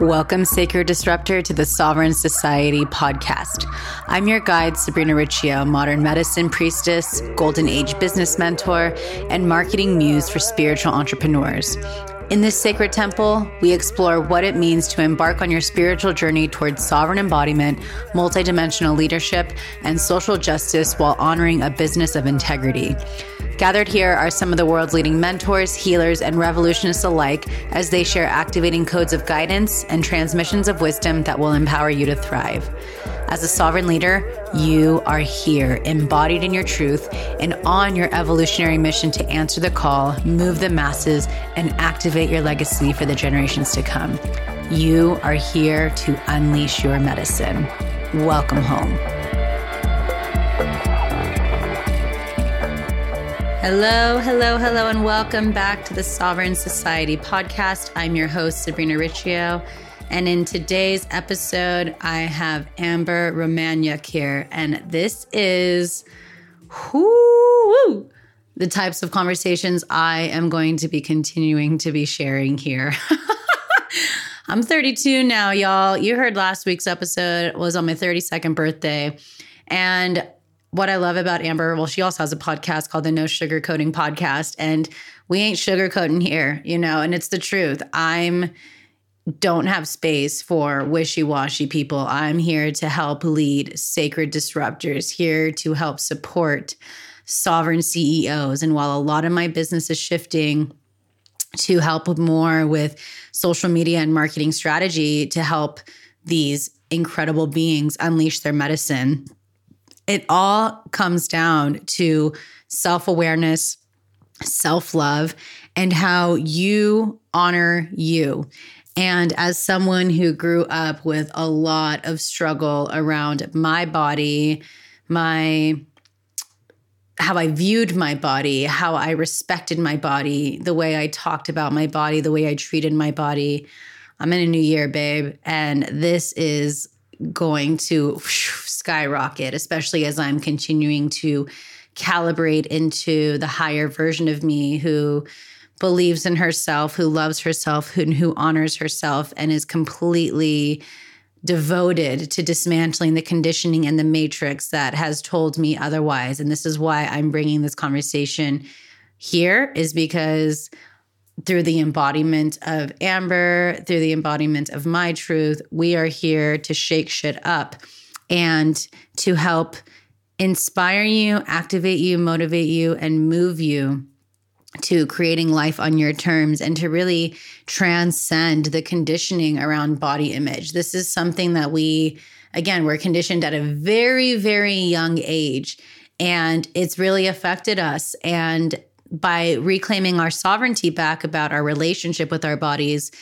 Welcome, Sacred Disruptor, to the Sovereign Society podcast. I'm your guide, Sabrina Riccio, modern medicine priestess, golden age business mentor, and marketing muse for spiritual entrepreneurs. In this sacred temple, we explore what it means to embark on your spiritual journey towards sovereign embodiment, multidimensional leadership, and social justice while honoring a business of integrity. Gathered here are some of the world's leading mentors, healers, and revolutionists alike as they share activating codes of guidance and transmissions of wisdom that will empower you to thrive. As a sovereign leader, you are here, embodied in your truth, and on your evolutionary mission to answer the call, move the masses, and activate your legacy for the generations to come. You are here to unleash your medicine. Welcome home. Hello, hello, hello, and welcome back to the Sovereign Society podcast. I'm your host, Sabrina Riccio. And in today's episode, I have Amber Romaniuk here. And this is whoo, the types of conversations I am going to be continuing to be sharing here. I'm 32 now, y'all. You heard last week's episode was on my 32nd birthday. And what I love about Amber, well, she also has a podcast called the No Sugarcoating Podcast, and we ain't sugarcoating here, you know, and it's the truth. I'm don't have space for wishy-washy people. I'm here to help lead sacred disruptors, here to help support sovereign CEOs. And while a lot of my business is shifting to help more with social media and marketing strategy to help these incredible beings unleash their medicine it all comes down to self awareness, self love, and how you honor you. And as someone who grew up with a lot of struggle around my body, my how I viewed my body, how I respected my body, the way I talked about my body, the way I treated my body. I'm in a new year, babe, and this is going to skyrocket, especially as I'm continuing to calibrate into the higher version of me who believes in herself, who loves herself, who, who honors herself, and is completely devoted to dismantling the conditioning and the matrix that has told me otherwise. And this is why I'm bringing this conversation here, is because through the embodiment of Amber, through the embodiment of my truth, we are here to shake shit up and to help inspire you, activate you, motivate you, and move you to creating life on your terms and to really transcend the conditioning around body image. This is something that we, again, we're conditioned at a very, very young age. And it's really affected us. And by reclaiming our sovereignty back about our relationship with our bodies,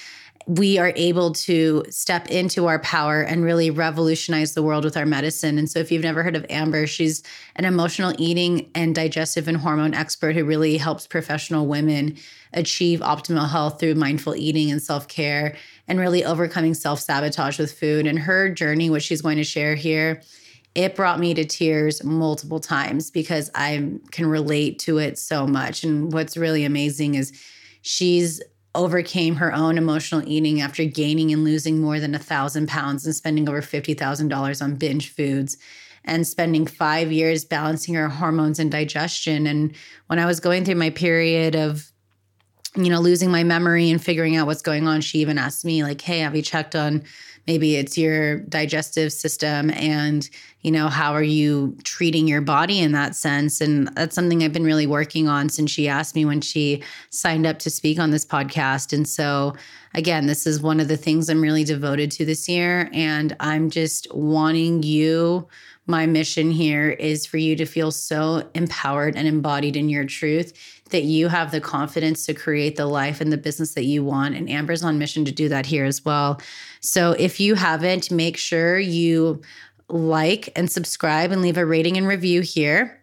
we are able to step into our power and really revolutionize the world with our medicine. And so, if you've never heard of Amber, she's an emotional eating and digestive and hormone expert who really helps professional women achieve optimal health through mindful eating and self care and really overcoming self sabotage with food. And her journey, which she's going to share here, it brought me to tears multiple times because I can relate to it so much. And what's really amazing is she's overcame her own emotional eating after gaining and losing more than a thousand pounds and spending over $50,000 on binge foods and spending five years balancing her hormones and digestion. And when I was going through my period of you know, losing my memory and figuring out what's going on, she even asked me, like, hey, have you checked on maybe it's your digestive system and you know how are you treating your body in that sense? And that's something i've been really working on since she asked me when she signed up to speak on this podcast. And so again this is one of the things i'm really devoted to this year and i'm just wanting you my mission here is for you to feel so empowered and embodied in your truth that you have the confidence to create the life and the business that you want. And Amber's on mission to do that here as well. So if you haven't, make sure you like and subscribe and leave a rating and review here.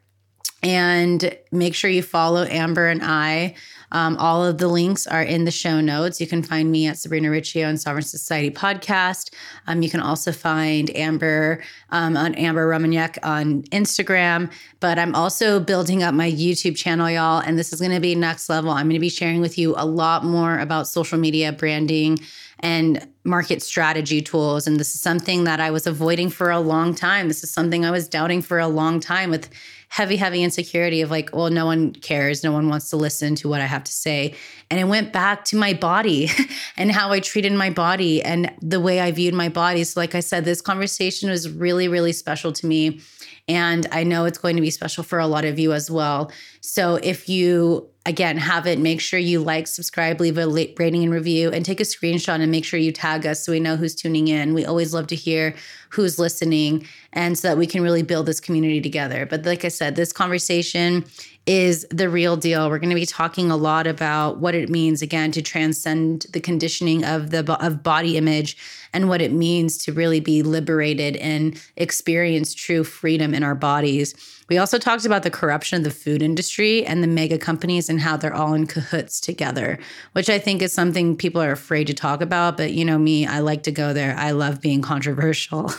and make sure you follow Amber and I. Um, all of the links are in the show notes. You can find me at Sabrina Riccio and Sovereign Society podcast. Um, you can also find Amber um, on Amber Romaniuk on Instagram. But I'm also building up my YouTube channel, y'all, and this is going to be next level. I'm going to be sharing with you a lot more about social media branding and market strategy tools. And this is something that I was avoiding for a long time. This is something I was doubting for a long time with heavy, heavy insecurity of like, well, no one cares. No one wants to listen to what I have to say. And it went back to my body and how I treated my body and the way I viewed my body. So, like I said, this conversation was really, really special to me. And I know it's going to be special for a lot of you as well. So, if you again have it. Make sure you like subscribe leave a rating and review and take a screenshot and make sure you tag us so we know who's tuning in. We always love to hear who's listening and so that we can really build this community together. But like i said this conversation is the real deal we're going to be talking a lot about what it means again to transcend the conditioning of the of body image and what it means to really be liberated and experience true freedom in our bodies we also talked about the corruption of the food industry and the mega companies and how they're all in cahoots together, which I think is something people are afraid to talk about. But you know me, I like to go there. I love being controversial.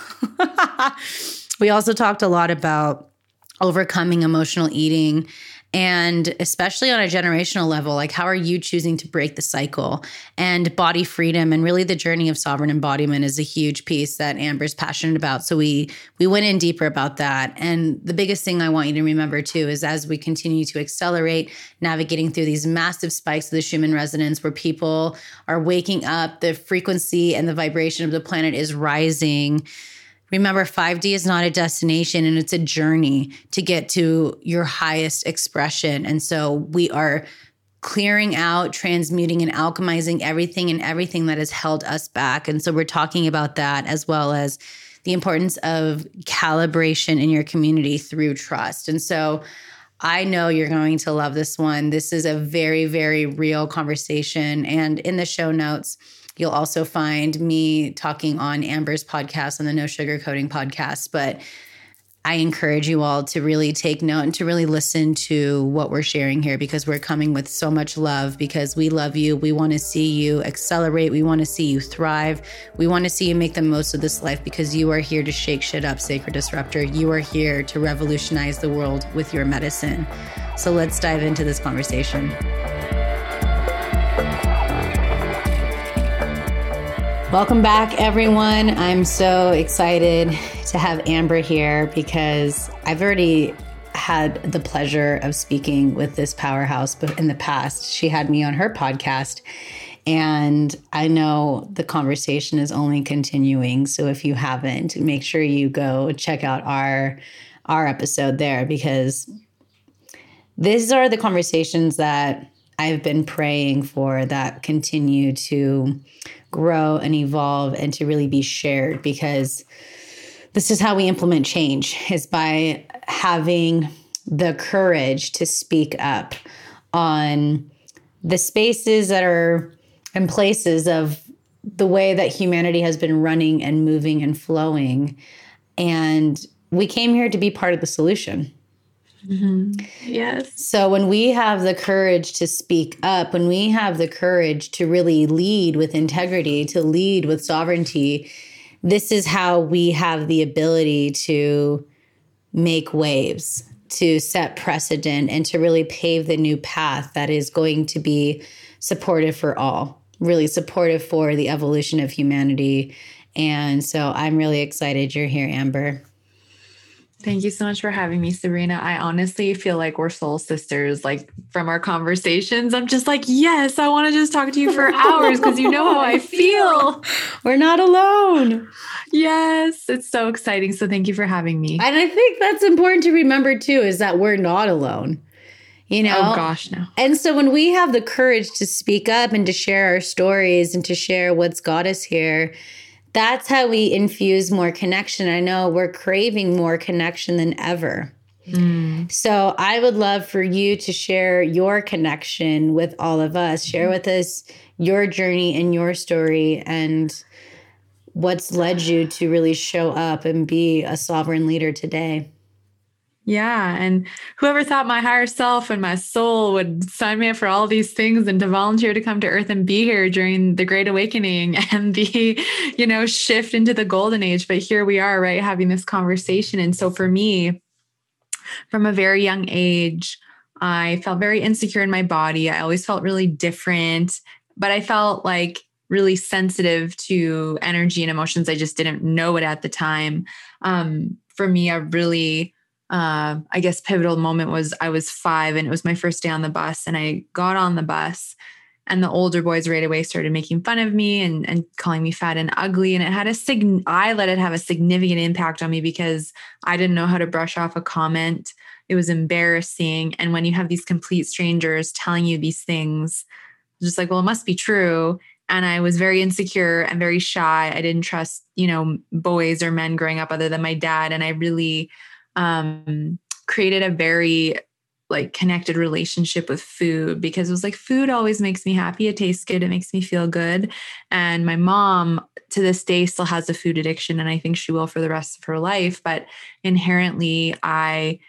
we also talked a lot about overcoming emotional eating and especially on a generational level like how are you choosing to break the cycle? And body freedom and really the journey of sovereign embodiment is a huge piece that amber's passionate about. So we we went in deeper about that. And the biggest thing i want you to remember too is as we continue to accelerate navigating through these massive spikes of the schumann resonance where people are waking up the frequency and the vibration of the planet is rising Remember, 5D is not a destination and it's a journey to get to your highest expression. And so we are clearing out, transmuting, and alchemizing everything and everything that has held us back. And so we're talking about that as well as the importance of calibration in your community through trust. And so I know you're going to love this one. This is a very, very real conversation. And in the show notes, You'll also find me talking on Amber's podcast on the No Sugar Coating podcast. But I encourage you all to really take note and to really listen to what we're sharing here because we're coming with so much love because we love you. We want to see you accelerate. We want to see you thrive. We want to see you make the most of this life because you are here to shake shit up, Sacred Disruptor. You are here to revolutionize the world with your medicine. So let's dive into this conversation. Welcome back, everyone. I'm so excited to have Amber here because I've already had the pleasure of speaking with this powerhouse in the past. She had me on her podcast, and I know the conversation is only continuing. So if you haven't, make sure you go check out our our episode there because these are the conversations that I've been praying for that continue to grow and evolve and to really be shared because this is how we implement change is by having the courage to speak up on the spaces that are and places of the way that humanity has been running and moving and flowing. And we came here to be part of the solution Mm-hmm. Yes. So when we have the courage to speak up, when we have the courage to really lead with integrity, to lead with sovereignty, this is how we have the ability to make waves, to set precedent, and to really pave the new path that is going to be supportive for all, really supportive for the evolution of humanity. And so I'm really excited you're here, Amber. Thank you so much for having me, Serena. I honestly feel like we're soul sisters. Like from our conversations, I'm just like, yes, I want to just talk to you for hours because you know how I feel. We're not alone. Yes, it's so exciting. So thank you for having me. And I think that's important to remember too is that we're not alone. You oh, know? Oh gosh, no. And so when we have the courage to speak up and to share our stories and to share what's got us here, that's how we infuse more connection. I know we're craving more connection than ever. Mm. So I would love for you to share your connection with all of us. Share with us your journey and your story and what's led you to really show up and be a sovereign leader today. Yeah. And whoever thought my higher self and my soul would sign me up for all these things and to volunteer to come to earth and be here during the great awakening and the, you know, shift into the golden age. But here we are, right, having this conversation. And so for me, from a very young age, I felt very insecure in my body. I always felt really different, but I felt like really sensitive to energy and emotions. I just didn't know it at the time. Um, for me, I really, uh, I guess, pivotal moment was I was five and it was my first day on the bus, and I got on the bus. And the older boys right away started making fun of me and, and calling me fat and ugly. And it had a sig- I let it have a significant impact on me because I didn't know how to brush off a comment. It was embarrassing. And when you have these complete strangers telling you these things, just like, well, it must be true and I was very insecure and very shy. I didn't trust, you know, boys or men growing up other than my dad. And I really um, created a very like connected relationship with food because it was like food always makes me happy. It tastes good. It makes me feel good. And my mom to this day still has a food addiction and I think she will for the rest of her life. But inherently, I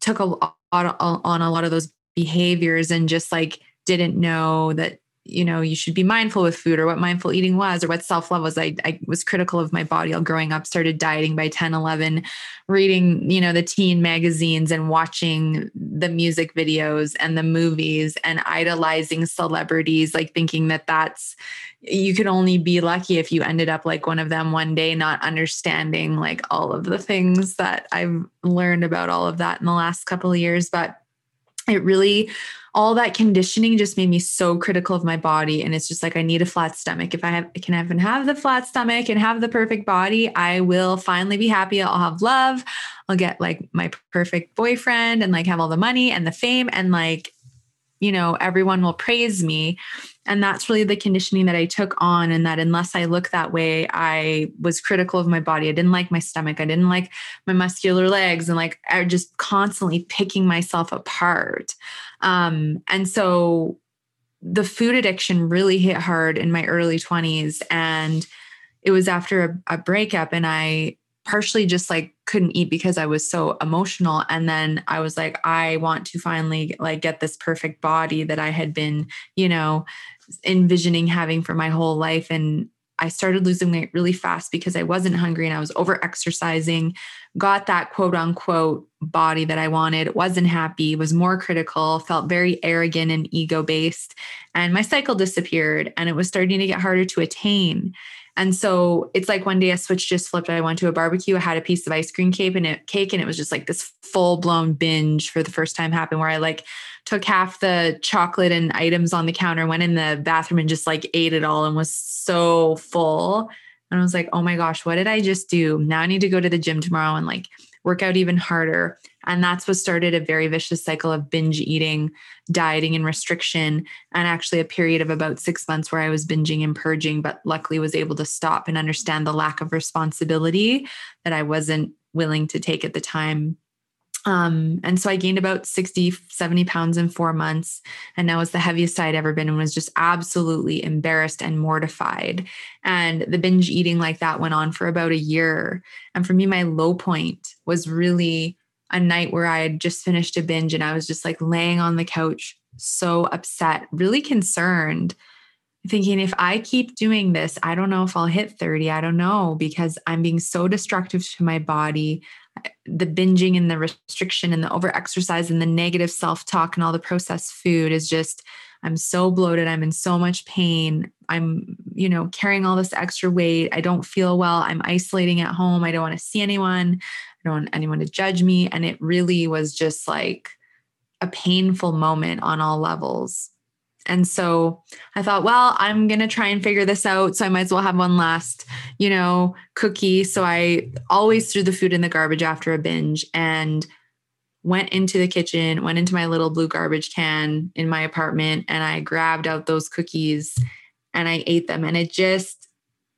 took a lot on a lot of those behaviors and just like didn't know that you know you should be mindful with food or what mindful eating was or what self-love was. I, I was critical of my body all growing up started dieting by 10 11 reading you know the teen magazines and watching the music videos and the movies and idolizing celebrities like thinking that that's you could only be lucky if you ended up like one of them one day not understanding like all of the things that i've learned about all of that in the last couple of years. But it really all that conditioning just made me so critical of my body and it's just like i need a flat stomach if i have can even have the flat stomach and have the perfect body i will finally be happy i'll have love i'll get like my perfect boyfriend and like have all the money and the fame and like you know everyone will praise me and that's really the conditioning that I took on. And that unless I look that way, I was critical of my body. I didn't like my stomach. I didn't like my muscular legs. And like I just constantly picking myself apart. Um, and so the food addiction really hit hard in my early 20s. And it was after a, a breakup. And I partially just like couldn't eat because I was so emotional and then I was like I want to finally like get this perfect body that I had been, you know, envisioning having for my whole life and I started losing weight really fast because I wasn't hungry and I was over exercising, got that quote unquote body that I wanted, wasn't happy, was more critical, felt very arrogant and ego based. And my cycle disappeared and it was starting to get harder to attain. And so it's like one day a switch just flipped. I went to a barbecue, I had a piece of ice cream cake and it cake, and it was just like this full blown binge for the first time happened where I like took half the chocolate and items on the counter, went in the bathroom and just like ate it all and was so full. And I was like, oh my gosh, what did I just do? Now I need to go to the gym tomorrow and like work out even harder. And that's what started a very vicious cycle of binge eating, dieting, and restriction. And actually, a period of about six months where I was binging and purging, but luckily was able to stop and understand the lack of responsibility that I wasn't willing to take at the time um, and so I gained about 60, 70 pounds in four months. And that was the heaviest I'd ever been and was just absolutely embarrassed and mortified. And the binge eating like that went on for about a year. And for me, my low point was really a night where I had just finished a binge and I was just like laying on the couch, so upset, really concerned, thinking if I keep doing this, I don't know if I'll hit 30. I don't know because I'm being so destructive to my body. The binging and the restriction and the over exercise and the negative self talk and all the processed food is just, I'm so bloated. I'm in so much pain. I'm, you know, carrying all this extra weight. I don't feel well. I'm isolating at home. I don't want to see anyone. I don't want anyone to judge me. And it really was just like a painful moment on all levels. And so I thought, well, I'm going to try and figure this out. So I might as well have one last, you know, cookie. So I always threw the food in the garbage after a binge and went into the kitchen, went into my little blue garbage can in my apartment, and I grabbed out those cookies and I ate them. And it just,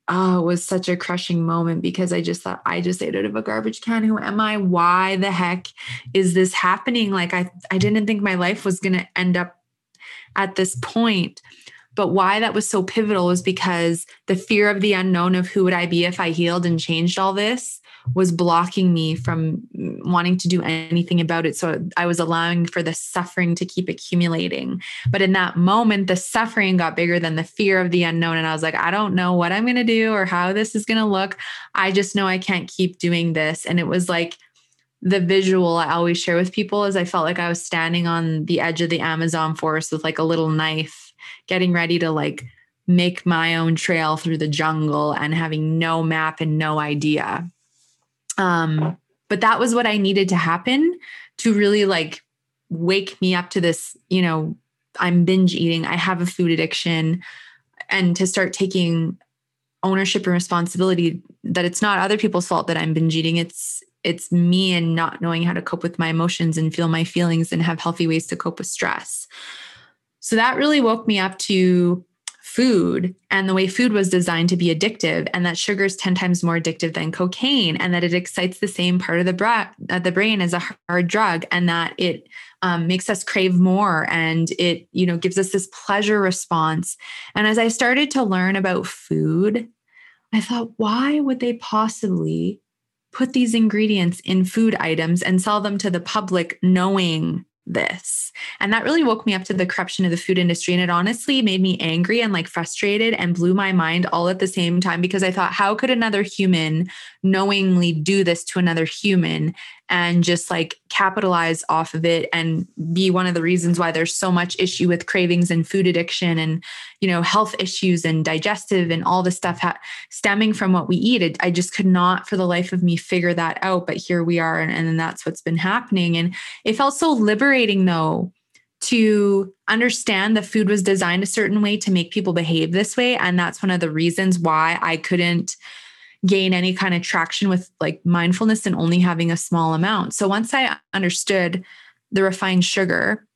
oh, it was such a crushing moment because I just thought, I just ate out of a garbage can. Who am I? Why the heck is this happening? Like, I, I didn't think my life was going to end up at this point. But why that was so pivotal was because the fear of the unknown of who would I be if I healed and changed all this was blocking me from wanting to do anything about it. So I was allowing for the suffering to keep accumulating. But in that moment, the suffering got bigger than the fear of the unknown. And I was like, I don't know what I'm going to do or how this is going to look. I just know I can't keep doing this. And it was like, the visual I always share with people is I felt like I was standing on the edge of the Amazon forest with like a little knife, getting ready to like make my own trail through the jungle and having no map and no idea. Um, but that was what I needed to happen to really like wake me up to this, you know, I'm binge eating, I have a food addiction, and to start taking ownership and responsibility that it's not other people's fault that I'm binge eating. It's it's me and not knowing how to cope with my emotions and feel my feelings and have healthy ways to cope with stress. So that really woke me up to food and the way food was designed to be addictive and that sugar is 10 times more addictive than cocaine and that it excites the same part of the, bra- uh, the brain as a hard drug and that it um, makes us crave more and it you know gives us this pleasure response. And as i started to learn about food i thought why would they possibly put these ingredients in food items and sell them to the public knowing this. And that really woke me up to the corruption of the food industry. And it honestly made me angry and like frustrated and blew my mind all at the same time because I thought, how could another human knowingly do this to another human and just like capitalize off of it and be one of the reasons why there's so much issue with cravings and food addiction and you know health issues and digestive and all the stuff ha- stemming from what we eat. It, i just could not for the life of me figure that out but here we are and, and that's what's been happening. And it felt so liberating though to understand the food was designed a certain way to make people behave this way and that's one of the reasons why i couldn't gain any kind of traction with like mindfulness and only having a small amount. So once I understood the refined sugar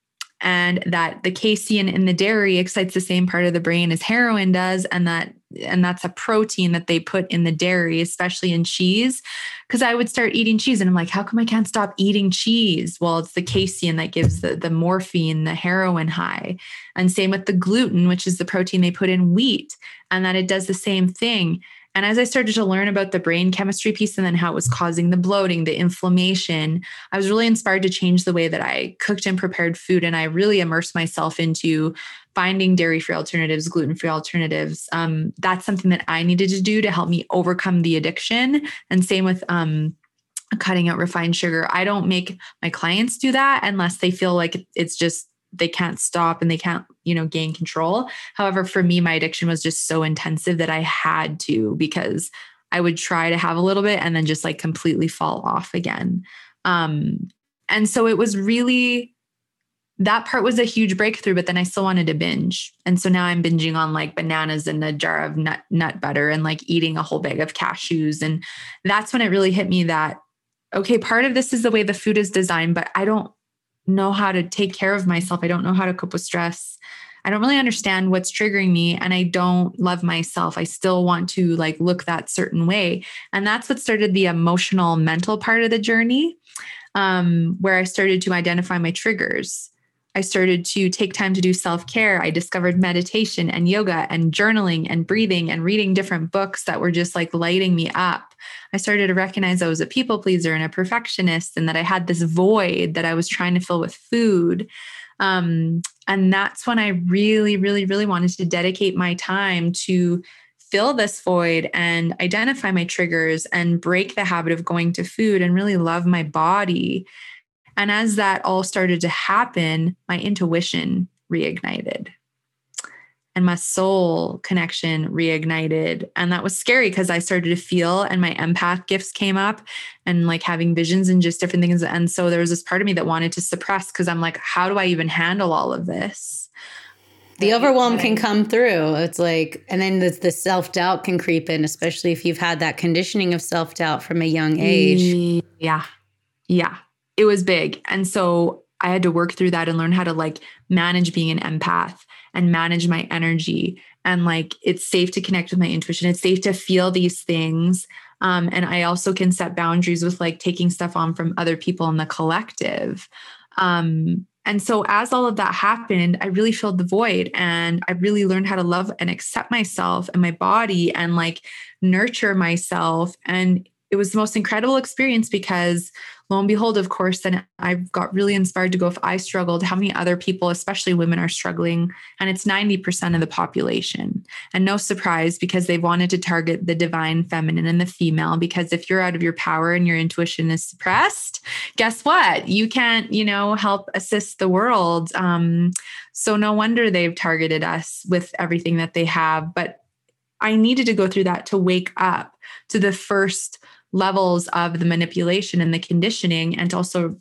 and that the casein in the dairy excites the same part of the brain as heroin does and that and that's a protein that they put in the dairy especially in cheese because i would start eating cheese and i'm like how come i can't stop eating cheese? Well it's the casein that gives the, the morphine the heroin high. And same with the gluten which is the protein they put in wheat and that it does the same thing and as I started to learn about the brain chemistry piece and then how it was causing the bloating, the inflammation, I was really inspired to change the way that I cooked and prepared food. And I really immersed myself into finding dairy free alternatives, gluten free alternatives. Um, that's something that I needed to do to help me overcome the addiction. And same with, um, cutting out refined sugar. I don't make my clients do that unless they feel like it's just they can't stop and they can't you know gain control. However for me my addiction was just so intensive that i had to because i would try to have a little bit and then just like completely fall off again. Um and so it was really that part was a huge breakthrough but then i still wanted to binge. And so now i'm binging on like bananas and a jar of nut nut butter and like eating a whole bag of cashews. And that's when it really hit me that okay part of this is the way the food is designed but i don't know how to take care of myself. I don't know how to cope with stress. I don't really understand what's triggering me and I don't love myself. I still want to like look that certain way. And that's what started the emotional mental part of the journey um, where I started to identify my triggers. I started to take time to do self care. I discovered meditation and yoga and journaling and breathing and reading different books that were just like lighting me up. I started to recognize I was a people pleaser and a perfectionist, and that I had this void that I was trying to fill with food. Um, and that's when I really, really, really wanted to dedicate my time to fill this void and identify my triggers and break the habit of going to food and really love my body and as that all started to happen, my intuition reignited and my soul connection reignited. And that was scary because I started to feel and my empath gifts came up and like having visions and just different things. And so there was this part of me that wanted to suppress because I'm like, how do I even handle all of this? The overwhelm can come through. It's like, and then the, the self doubt can creep in, especially if you've had that conditioning of self doubt from a young age. Yeah. Yeah it was big. And so I had to work through that and learn how to like manage being an empath and manage my energy. And like it's safe to connect with my intuition. It's safe to feel these things. Um, and I also can set boundaries with like taking stuff on from other people in the collective. Um, and so as all of that happened, I really filled the void and I really learned how to love and accept myself and my body and like nurture myself. And it was the most incredible experience because lo and behold, of course, then I got really inspired to go, if I struggled, how many other people, especially women, are struggling? And it's 90% of the population. And no surprise because they wanted to target the divine feminine and the female. Because if you're out of your power and your intuition is suppressed, guess what? You can't, you know, help assist the world. Um, so no wonder they've targeted us with everything that they have. But I needed to go through that to wake up to the first levels of the manipulation and the conditioning and also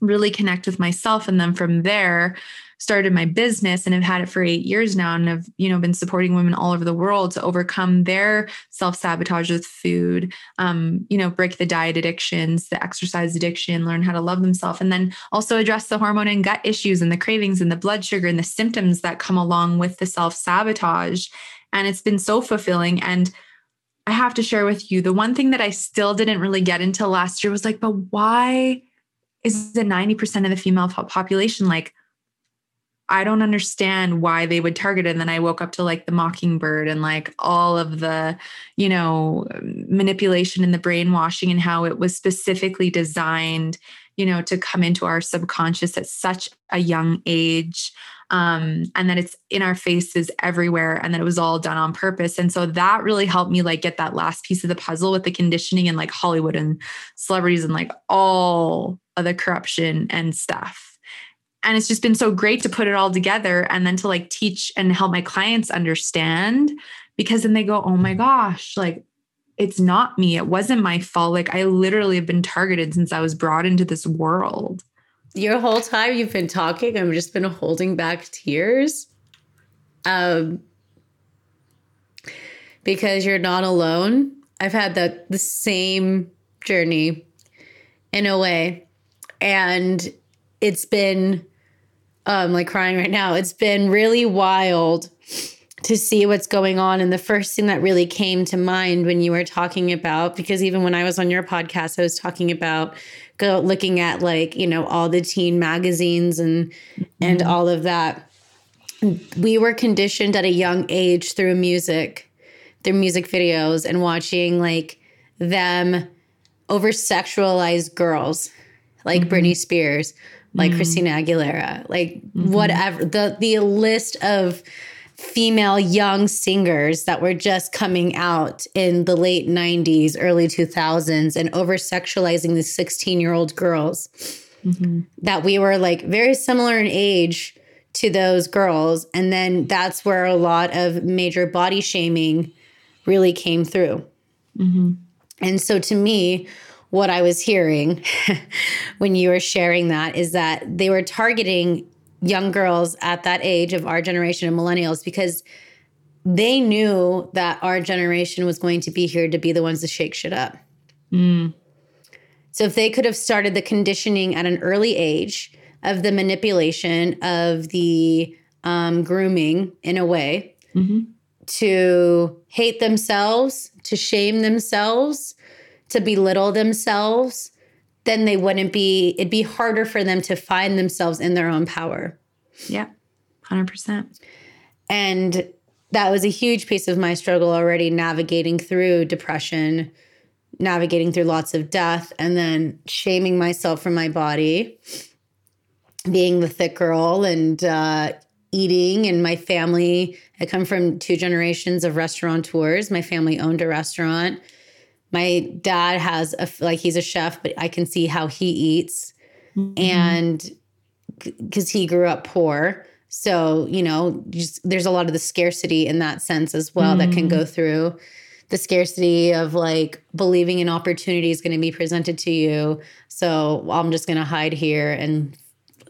really connect with myself. And then from there started my business and have had it for eight years now and have you know been supporting women all over the world to overcome their self-sabotage with food um, you know break the diet addictions the exercise addiction learn how to love themselves and then also address the hormone and gut issues and the cravings and the blood sugar and the symptoms that come along with the self-sabotage. And it's been so fulfilling. And I have to share with you the one thing that I still didn't really get until last year was like, but why is the 90% of the female population like, I don't understand why they would target it. And then I woke up to like the mockingbird and like all of the, you know, manipulation and the brainwashing and how it was specifically designed, you know, to come into our subconscious at such a young age um, and that it's in our faces everywhere and that it was all done on purpose. And so that really helped me like get that last piece of the puzzle with the conditioning and like hollywood and celebrities and like all of the corruption and stuff. And it's just been so great to put it all together and then to like teach and help my clients understand because then they go oh my gosh like it's not me. It wasn't my fault. Like i literally have been targeted since i was brought into this world your whole time you've been talking, I've just been holding back tears. Um, because you're not alone. I've had that the same journey in a way. And it's been um like crying right now. It's been really wild to see what's going on. And the first thing that really came to mind when you were talking about, because even when I was on your podcast, I was talking about go looking at like you know all the teen magazines and mm-hmm. and all of that we were conditioned at a young age through music through music videos and watching like them over sexualize girls like mm-hmm. Britney Spears like mm-hmm. Christina Aguilera like mm-hmm. whatever the the list of female young singers that were just coming out in the late 90s, early 2000s, and over sexualizing the 16 year old girls. Mm-hmm. That we were like very similar in age to those girls. And then that's where a lot of major body shaming really came through. Mm-hmm. And so to me, what I was hearing when you were sharing that is that they were targeting young girls at that age of our generation of millennials because they knew that our generation was going to be here to be the ones to shake shit up. Mm. So if they could have started the conditioning at an early age of the manipulation of the um, grooming in a way mm-hmm. to hate themselves, to shame themselves, to belittle themselves, then they wouldn't be, it'd be harder for them to find themselves in their own power. Yeah, 100%. And that was a huge piece of my struggle already navigating through depression, navigating through lots of death, and then shaming myself for my body, being the thick girl and uh, eating. And my family, I come from two generations of restaurateurs. My family owned a restaurant my dad has a like he's a chef but i can see how he eats mm-hmm. and because he grew up poor so you know just there's a lot of the scarcity in that sense as well mm-hmm. that can go mm-hmm. through the scarcity of like believing an opportunity is going to be presented to you so i'm just going to hide here and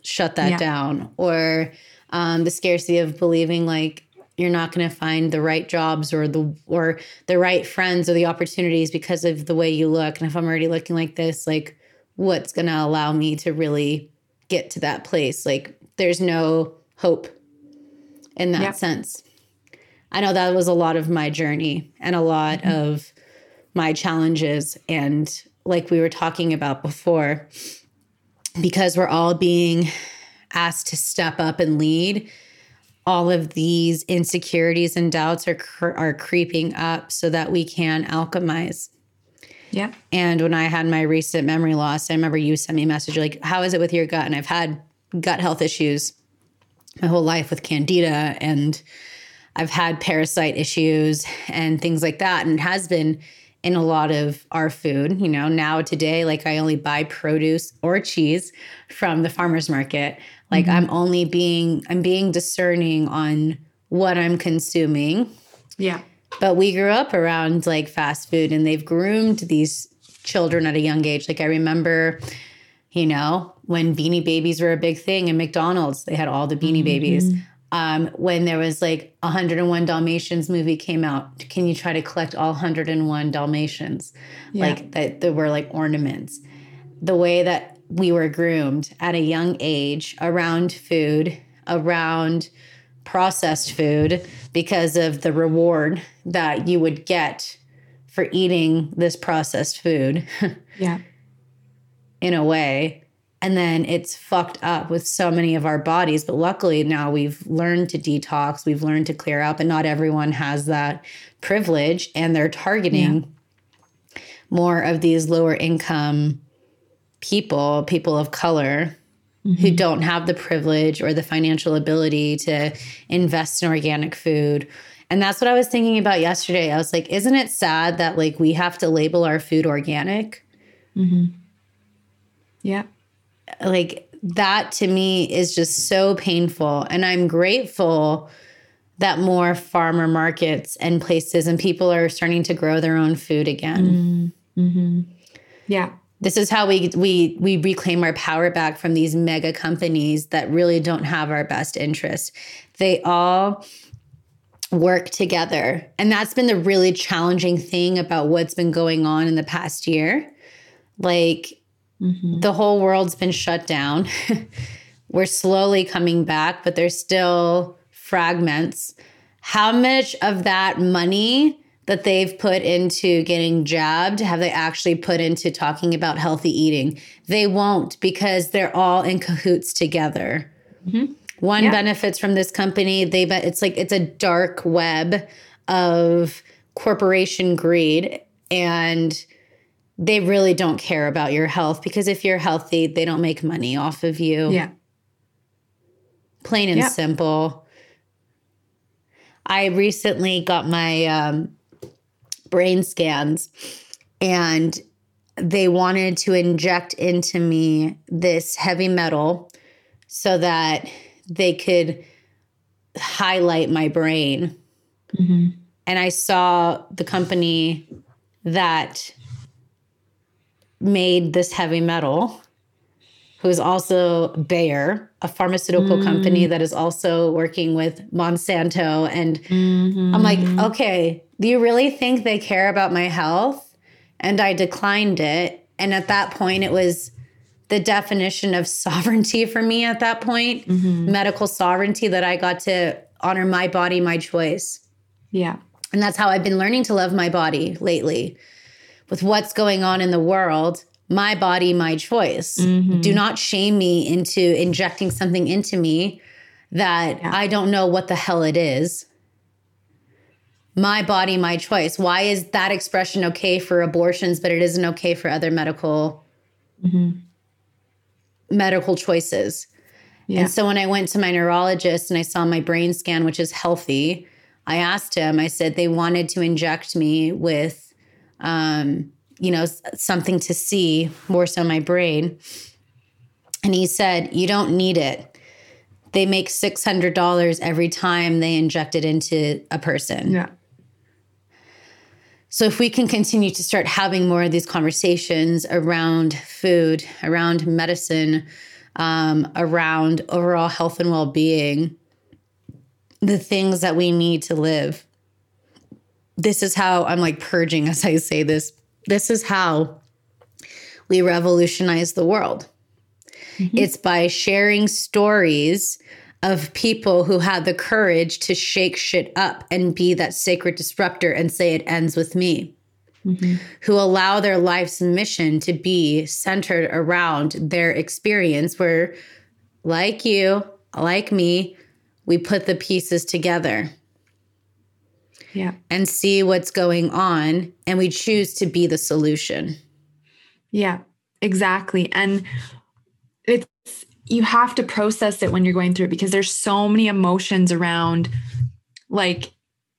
shut that yeah. down or um, the scarcity of believing like you're not going to find the right jobs or the or the right friends or the opportunities because of the way you look and if i'm already looking like this like what's going to allow me to really get to that place like there's no hope in that yeah. sense i know that was a lot of my journey and a lot mm-hmm. of my challenges and like we were talking about before because we're all being asked to step up and lead all of these insecurities and doubts are are creeping up so that we can alchemize Yeah. And when I had my recent memory loss, I remember you sent me a message like, How is it with your gut? And I've had gut health issues my whole life with candida and I've had parasite issues and things like that. And it has been in a lot of our food. You know, now today, like I only buy produce or cheese from the farmer's market. Like mm-hmm. I'm only being, I'm being discerning on what I'm consuming. Yeah. But we grew up around like fast food and they've groomed these children at a young age. Like I remember, you know, when beanie babies were a big thing in McDonald's, they had all the beanie mm-hmm. babies um, when there was like 101 Dalmatians movie came out. Can you try to collect all 101 Dalmatians? Yeah. Like that, that were like ornaments. The way that we were groomed at a young age around food, around processed food, because of the reward that you would get for eating this processed food. yeah. In a way and then it's fucked up with so many of our bodies but luckily now we've learned to detox we've learned to clear out but not everyone has that privilege and they're targeting yeah. more of these lower income people people of color mm-hmm. who don't have the privilege or the financial ability to invest in organic food and that's what i was thinking about yesterday i was like isn't it sad that like we have to label our food organic mm-hmm. yeah like that to me is just so painful. And I'm grateful that more farmer markets and places and people are starting to grow their own food again. Mm-hmm. mm-hmm. Yeah. This is how we we we reclaim our power back from these mega companies that really don't have our best interest. They all work together. And that's been the really challenging thing about what's been going on in the past year. Like Mm-hmm. The whole world's been shut down. We're slowly coming back, but there's still fragments. How much of that money that they've put into getting jabbed have they actually put into talking about healthy eating? They won't because they're all in cahoots together. Mm-hmm. One yeah. benefits from this company. They bet it's like it's a dark web of corporation greed and they really don't care about your health because if you're healthy, they don't make money off of you. Yeah. Plain and simple. I recently got my um, brain scans and they wanted to inject into me this heavy metal so that they could highlight my brain. Mm-hmm. And I saw the company that made this heavy metal, who's also Bayer, a pharmaceutical mm. company that is also working with Monsanto. And mm-hmm. I'm like, okay, do you really think they care about my health? And I declined it. And at that point, it was the definition of sovereignty for me at that point mm-hmm. medical sovereignty that I got to honor my body, my choice. Yeah. And that's how I've been learning to love my body lately with what's going on in the world, my body, my choice. Mm-hmm. Do not shame me into injecting something into me that yeah. I don't know what the hell it is. My body, my choice. Why is that expression okay for abortions, but it isn't okay for other medical mm-hmm. medical choices? Yeah. And so when I went to my neurologist and I saw my brain scan, which is healthy, I asked him, I said they wanted to inject me with um, you know, something to see, more so my brain. And he said, You don't need it. They make $600 every time they inject it into a person. Yeah. So, if we can continue to start having more of these conversations around food, around medicine, um, around overall health and well being, the things that we need to live, this is how I'm like purging as I say this. This is how we revolutionize the world. Mm-hmm. It's by sharing stories of people who had the courage to shake shit up and be that sacred disruptor and say it ends with me. Mm-hmm. Who allow their life's mission to be centered around their experience, where, like you, like me, we put the pieces together Yeah. and see what's going on and we choose to be the solution. Yeah, exactly. And it's you have to process it when you're going through it because there's so many emotions around like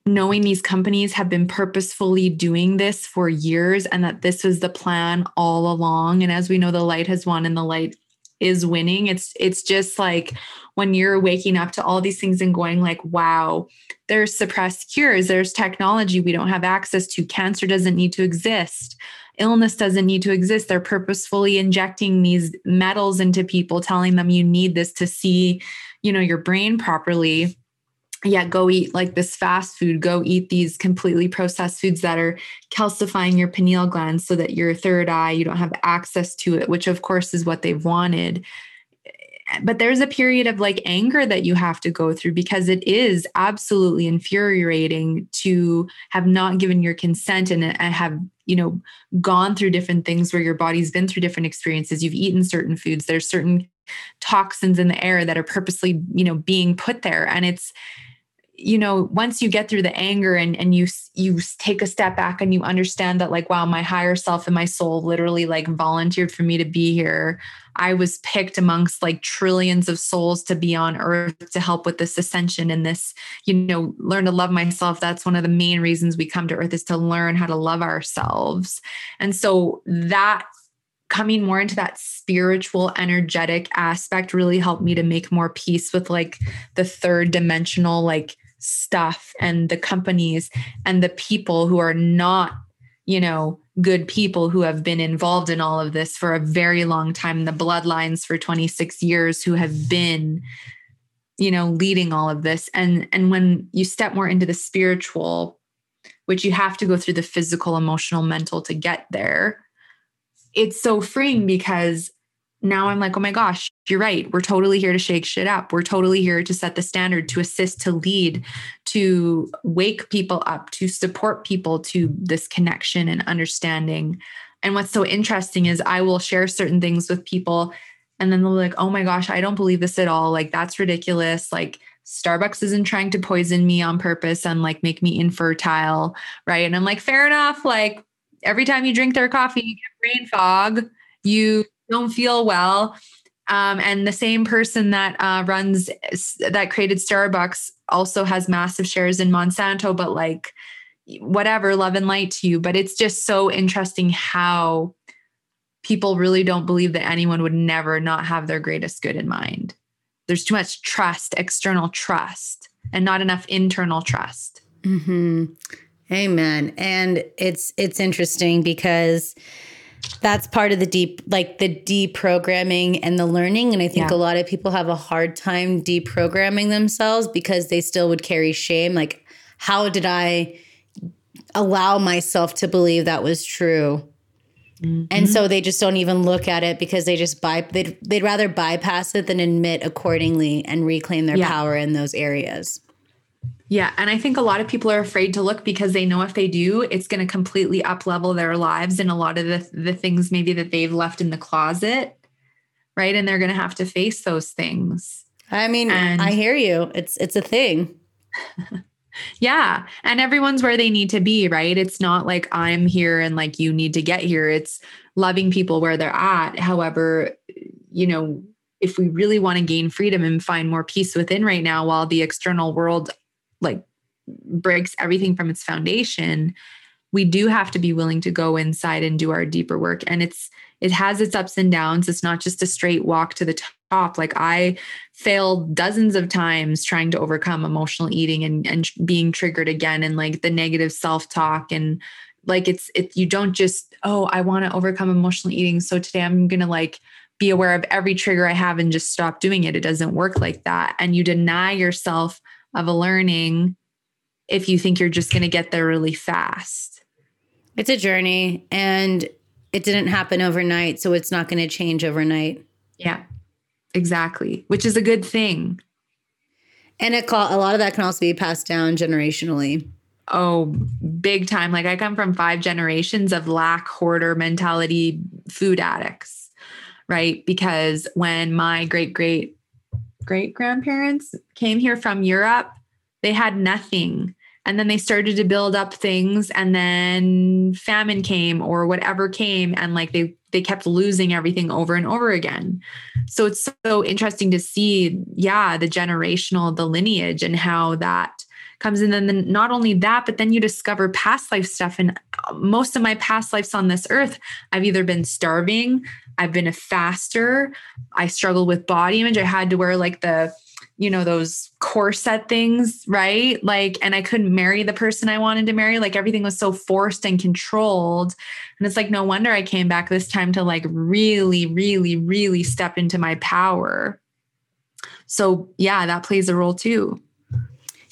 knowing these companies have been purposefully doing this for years and that this was the plan all along and as we know the light has won and the light is winning it's it's just like when you're waking up to all these things and going like wow there's suppressed cures there's technology we don't have access to cancer doesn't need to exist illness doesn't need to exist they're purposefully injecting these metals into people telling them you need this to see you know your brain properly yeah, go eat like this fast food, go eat these completely processed foods that are calcifying your pineal gland so that your third eye, you don't have access to it, which of course is what they've wanted. But there's a period of like anger that you have to go through because it is absolutely infuriating to have not given your consent and uh, have, you know, gone through different things where your body's been through different experiences. You've eaten certain foods, there's certain toxins in the air that are purposely, you know, being put there. And it's, you know once you get through the anger and and you you take a step back and you understand that like wow my higher self and my soul literally like volunteered for me to be here. I was picked amongst like trillions of souls to be on earth to help with this ascension and this you know learn to love myself. That's one of the main reasons we come to earth is to learn how to love ourselves. And so that coming more into that spiritual energetic aspect really helped me to make more peace with like the third dimensional like stuff and the companies and the people who are not you know good people who have been involved in all of this for a very long time the bloodlines for 26 years who have been you know leading all of this. And and when you step more into the spiritual which you have to go through the physical emotional mental to get there it's so freeing because now I'm like, oh my gosh, you're right. We're totally here to shake shit up. We're totally here to set the standard, to assist, to lead, to wake people up, to support people to this connection and understanding. And what's so interesting is I will share certain things with people and then they'll be like, oh my gosh, I don't believe this at all. Like, that's ridiculous. Like, Starbucks isn't trying to poison me on purpose and like make me infertile. Right. And I'm like, fair enough. Like, every time you drink their coffee, you get brain fog. You don't feel well. Um, and the same person that uh, runs that created Starbucks also has massive shares in Monsanto, but like whatever, love and light to you. But it's just so interesting how people really don't believe that anyone would never not have their greatest good in mind. There's too much trust, external trust, and not enough internal trust. Mm-hmm. Amen. And it's it's interesting because that's part of the deep like the deprogramming and the learning and i think yeah. a lot of people have a hard time deprogramming themselves because they still would carry shame like how did i allow myself to believe that was true mm-hmm. and so they just don't even look at it because they just buy they'd, they'd rather bypass it than admit accordingly and reclaim their yeah. power in those areas yeah. And I think a lot of people are afraid to look because they know if they do, it's going to completely up level their lives and a lot of the, the things maybe that they've left in the closet. Right. And they're going to have to face those things. I mean, and, I hear you. It's it's a thing. yeah. And everyone's where they need to be, right? It's not like I'm here and like you need to get here. It's loving people where they're at. However, you know, if we really want to gain freedom and find more peace within right now while the external world like breaks everything from its foundation we do have to be willing to go inside and do our deeper work. And it's it has its ups and downs. It's not just a straight walk to the top. Like i failed dozens of times trying to overcome emotional eating and and being triggered again and like the negative self-talk and like it's it you don't just oh i want to overcome emotional eating so today i'm going to like be aware of every trigger i have and just stop doing it. It doesn't work like that. And you deny yourself of a learning if you think you're just going to get there really fast. It's a journey and it didn't happen overnight. So it's not going to change overnight. Yeah, exactly. Which is a good thing. And it call, a lot of that can also be passed down generationally. Oh, big time. Like I come from five generations of lack, hoarder mentality, food addicts, right? Because when my great great great grandparents came here from Europe, they had nothing. and then they started to build up things and then famine came or whatever came and like they they kept losing everything over and over again so it's so interesting to see yeah the generational the lineage and how that comes in and then not only that but then you discover past life stuff. And uh, most of my past lives on this earth i've either been starving i've been a faster i struggled with body image i had to wear like the you know those corset things right? Like and i couldn't marry the person i wanted to marry. Like everything was so forced and controlled. And it's like no wonder i came back this time to like really really really step into my power. So yeah that plays a role too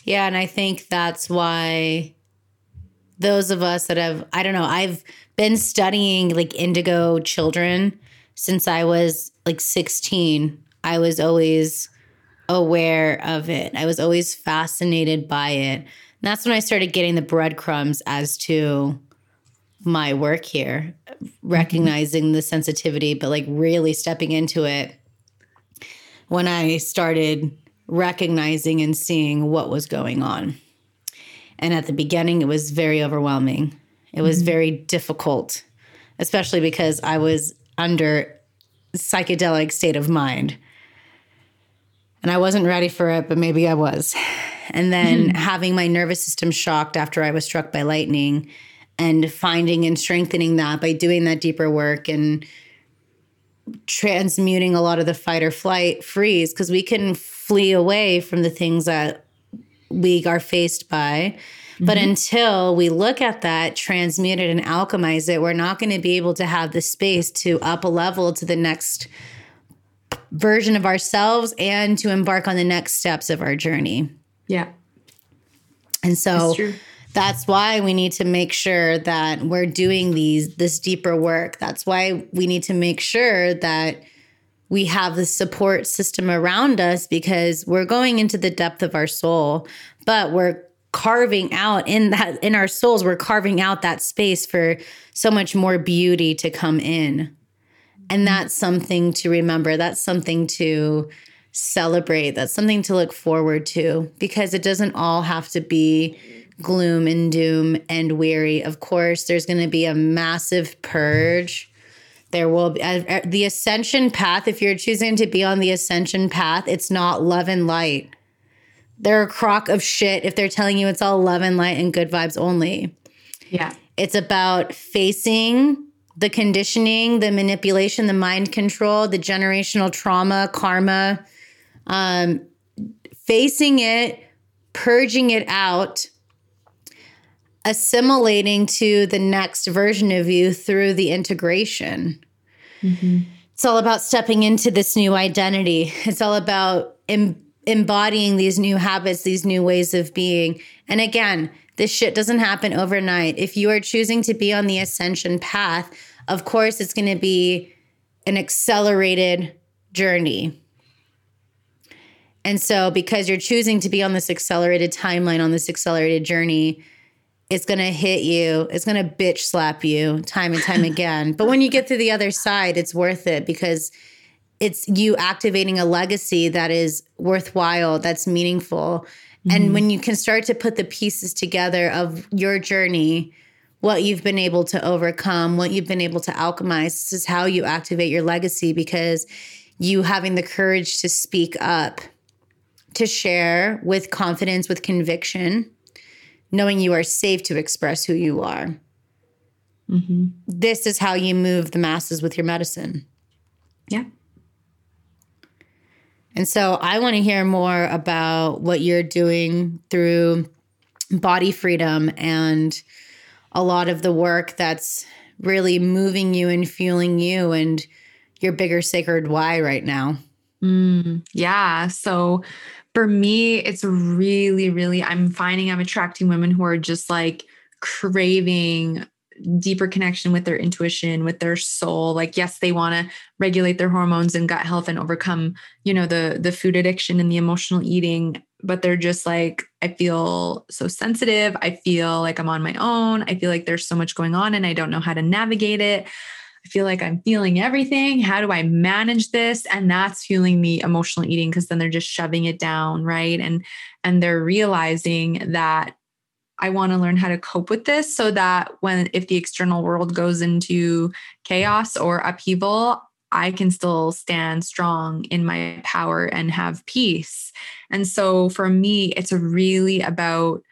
yeah and i think that's why those of us that have i don't know i've been studying like indigo children since i was like 16 i was always aware of it. I was always fascinated by it. And that's when I started getting the breadcrumbs as to my work here, mm-hmm. recognizing the sensitivity, but like really stepping into it when I started recognizing and seeing what was going on. And at the beginning, it was very overwhelming. It was mm-hmm. very difficult, especially because I was under psychedelic state of mind and I wasn't ready for it, but maybe I was. And then mm-hmm. having my nervous system shocked after I was struck by lightning and finding and strengthening that by doing that deeper work and transmuting a lot of the fight or flight freeze because we can flee away from the things that we are faced by. Mm-hmm. But until we look at that, transmute it, and alchemize it, we're not going to be able to have the space to up a level to the next version of ourselves and to embark on the next steps of our journey. Yeah. And so that's why we need to make sure that we're doing these this deeper work. That's why we need to make sure that we have the support system around us because we're going into the depth of our soul, but we're carving out in that in our souls we're carving out that space for so much more beauty to come in and that's something to remember. That's something to celebrate. That's something to look forward to because it doesn't all have to be gloom and doom and weary. Of course, there's going to be a massive purge. There will be uh, the ascension path. If you're choosing to be on the ascension path, it's not love and light. They're a crock of shit if they're telling you it's all love and light and good vibes only. Yeah. It's about facing the conditioning, the manipulation, the mind control, the generational trauma, karma, um, facing it, purging it out, assimilating to the next version of you through the integration. Mm-hmm. It's all about stepping into this new identity. It's all about em- embodying these new habits, these new ways of being. And again, this shit doesn't happen overnight. If you are choosing to be on the ascension path, of course, it's going to be an accelerated journey. And so, because you're choosing to be on this accelerated timeline, on this accelerated journey, it's going to hit you. It's going to bitch slap you time and time again. but when you get to the other side, it's worth it because it's you activating a legacy that is worthwhile, that's meaningful. Mm-hmm. And when you can start to put the pieces together of your journey, what you've been able to overcome, what you've been able to alchemize, this is how you activate your legacy because you having the courage to speak up, to share with confidence, with conviction, knowing you are safe to express who you are. Mm-hmm. This is how you move the masses with your medicine. Yeah. And so I want to hear more about what you're doing through body freedom and a lot of the work that's really moving you and fueling you and your bigger sacred why right now. Mm, yeah. So for me, it's really, really, I'm finding I'm attracting women who are just like craving deeper connection with their intuition with their soul. Like yes they want to regulate their hormones and gut health and overcome you know the the food addiction and the emotional eating but they're just like i feel so sensitive. I feel like i'm on my own. I feel like there's so much going on and i don't know how to navigate it I feel like I'm feeling everything. How do I manage this? And that's fueling the emotional eating because then they're just shoving it down, right? And and they're realizing that I want to learn how to cope with this so that when if the external world goes into chaos or upheaval, I can still stand strong in my power and have peace. And so for me, it's really about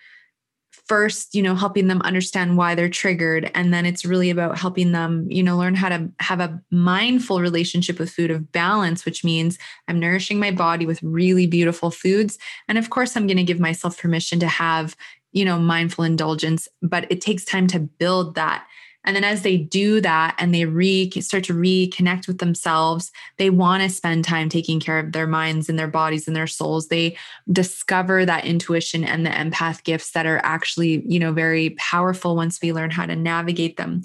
first you know helping them understand why they're triggered. And then it's really about helping them you know learn how to have a mindful relationship with food of balance which means i'm nourishing my body with really beautiful foods. And of course i'm going to give myself permission to have you know mindful indulgence but it takes time to build that and then as they do that and they re start to reconnect with themselves, they want to spend time taking care of their minds and their bodies and their souls. They discover that intuition and the empath gifts that are actually, you know, very powerful once we learn how to navigate them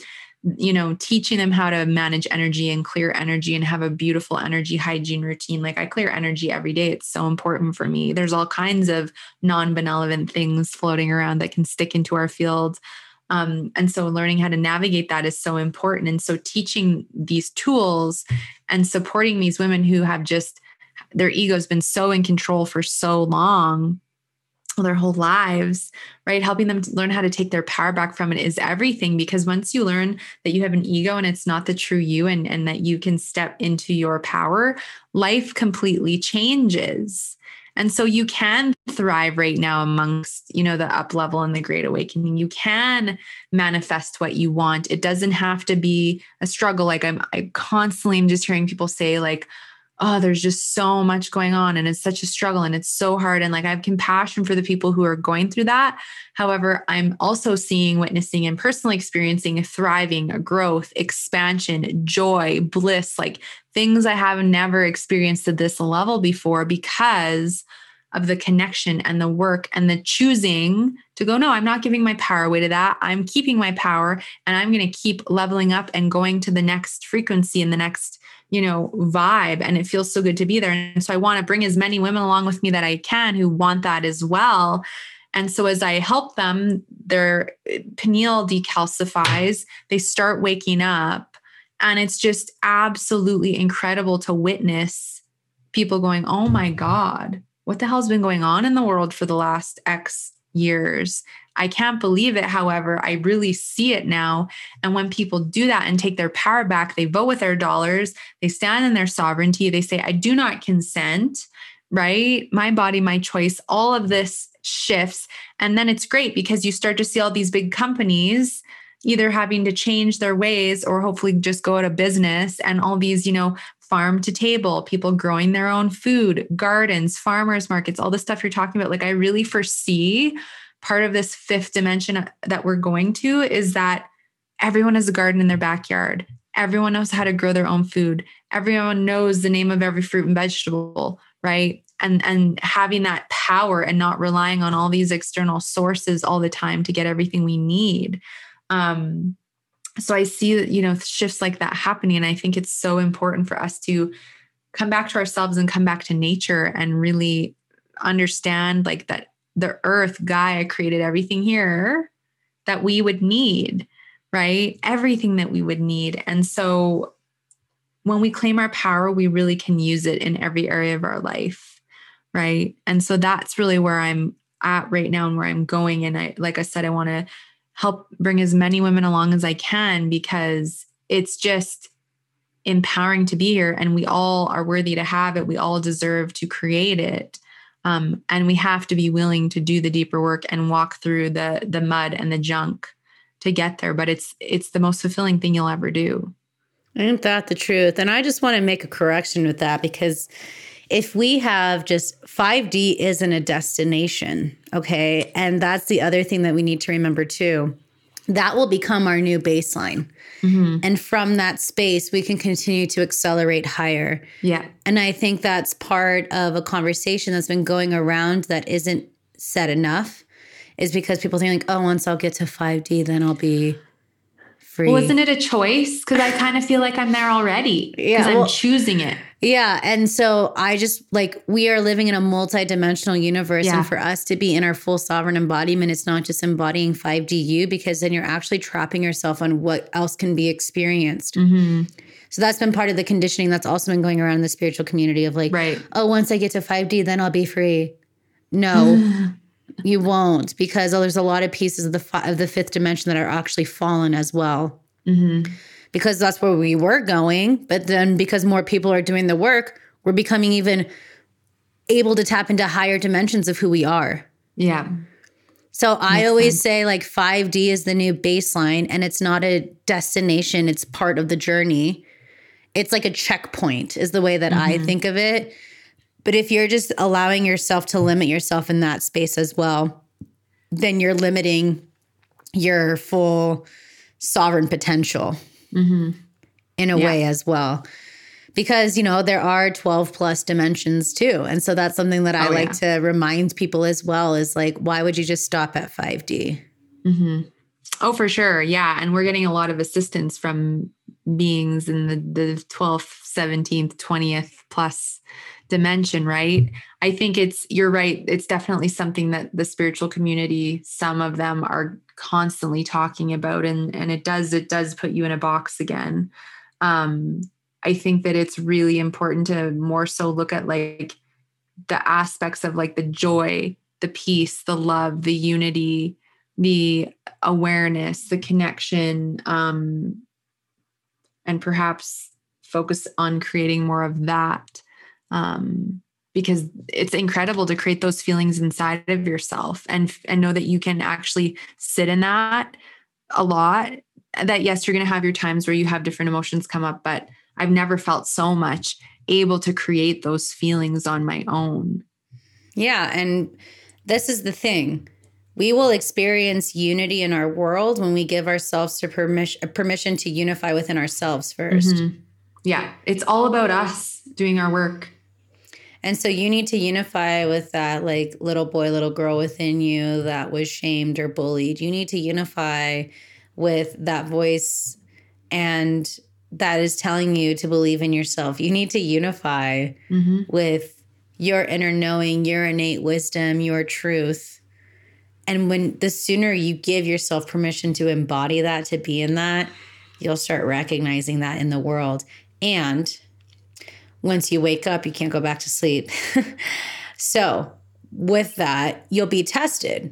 you know, teaching them how to manage energy and clear energy and have a beautiful energy hygiene routine. Like I clear energy every day. It's so important for me. There's all kinds of non benevolent things floating around that can stick into our field. Um, and so learning how to navigate that is so important. And so teaching these tools and supporting these women who have just their ego's been so in control for so long their whole lives, right? Helping them learn how to take their power back from it is everything because once you learn that you have an ego and it's not the true you and, and that you can step into your power, life completely changes. And so you can thrive right now amongst, you know, the up level and the great awakening. You can manifest what you want. It doesn't have to be a struggle. Like I'm I constantly am just hearing people say, like, oh, there's just so much going on and it's such a struggle and it's so hard. And like I have compassion for the people who are going through that. However, I'm also seeing, witnessing, and personally experiencing a thriving, a growth, expansion, joy, bliss, like things I have never experienced at this level before because of the connection and the work and the choosing to go, no, I'm not giving my power away to that. I'm keeping my power and I'm going to keep leveling up and going to the next frequency and the next you know, vibe. And it feels so good to be there. And so I want to bring as many women along with me that I can who want that as well. And so as I help them, their eh, pineal decalcifies, they start waking up. And it's just absolutely incredible to witness people going, oh my God, what the hell's been going on in the world for the last X years? I can't believe it. However, I really see it now. And when people do that and take their power back, they vote with their dollars, they stand in their sovereignty, they say, I do not consent, right? My body, my choice, all of this shifts. And then it's great because you start to see all these big companies either having to change their ways or hopefully just go out of business and all these, you know, farm to table, people growing their own food, gardens, farmers markets, all the stuff you're talking about. Like I really foresee part of this fifth dimension that we're going to is that everyone has a garden in their backyard. Everyone knows how to grow their own food. Everyone knows the name of every fruit and vegetable, right? And and having that power and not relying on all these external sources all the time to get everything we need. Um, so I see you know shifts like that happening, and I think it's so important for us to come back to ourselves and come back to nature and really understand like that the earth, Gaia created everything here that we would need, right? Everything that we would need. And so when we claim our power, we really can use it in every area of our life, right? And so that's really where I'm at right now and where I'm going. And I, like I said, I want to help bring as many women along as I can because it's just empowering to be here and we all are worthy to have it. We all deserve to create it. Um, and we have to be willing to do the deeper work and walk through the the mud and the junk to get there. But it's it's the most fulfilling thing you'll ever do. Ain't that the truth? And I just want to make a correction with that because if we have just 5D isn't a destination, okay? And that's the other thing that we need to remember too. That will become our new baseline. Mm-hmm. And from that space, we can continue to accelerate higher. Yeah. And I think that's part of a conversation that's been going around that isn't said enough, is because people think, like, oh, once I'll get to 5D, then I'll be free. Wasn't it a choice? Because I kind of feel like I'm there already. Because yeah, well, I'm choosing it. Yeah. And so I just like we are living in a multi-dimensional universe. Yeah. And for us to be in our full sovereign embodiment, it's not just embodying 5DU, because then you're actually trapping yourself on what else can be experienced. Mm-hmm. So that's been part of the conditioning that's also been going around in the spiritual community of like, right. oh, once I get to 5D, then I'll be free. No. You won't because there's a lot of pieces of the fi- of the fifth dimension that are actually fallen as well. Mm-hmm. Because that's where we were going, but then because more people are doing the work, we're becoming even able to tap into higher dimensions of who we are. Yeah. So I Makes always sense. say like 5D is the new baseline and it's not a destination, it's part of the journey. It's like a checkpoint, is the way that I Mhm. think of it. But if you're just allowing yourself to limit yourself in that space as well, then you're limiting your full sovereign potential Mm-hmm. in a Yeah. way as well. Because, you know, there are 12 plus dimensions too. And so that's something that I Oh, like to remind people as well is like, why would you just stop at 5D? Mm-hmm. Oh, for sure. Yeah. And we're getting a lot of assistance from beings in the, the 12th, 17th, 20th plus dimension, right? I think it's, you're right. It's definitely something that the spiritual community, some of them are constantly talking about. And, and it does, it does put you in a box again. Um, I think that it's really important to more so look at like the aspects of like the joy, the peace, the love, the unity, the awareness, the connection, um, and perhaps focus on creating more of that. Um, because it's incredible to create those feelings inside of yourself and and know that you can actually sit in that a lot that yes you're going to have your times where you have different emotions come up but i've never felt so much able to create those feelings on my own Yeah. And this is the thing. We will experience unity in our world when we give ourselves to permission permission to unify within ourselves 1st Mhm. yeah it's all about us doing our work And so you need to unify with that like little boy, little girl within you that was shamed or bullied. You need to unify with that voice and that is telling you to believe in yourself. You need to unify mm-hmm. with your inner knowing, your innate wisdom, your truth. And when the sooner you give yourself permission to embody that, to be in that, you'll start recognizing that in the world. And once you wake up, you can't go back to sleep. so, with that, you'll be tested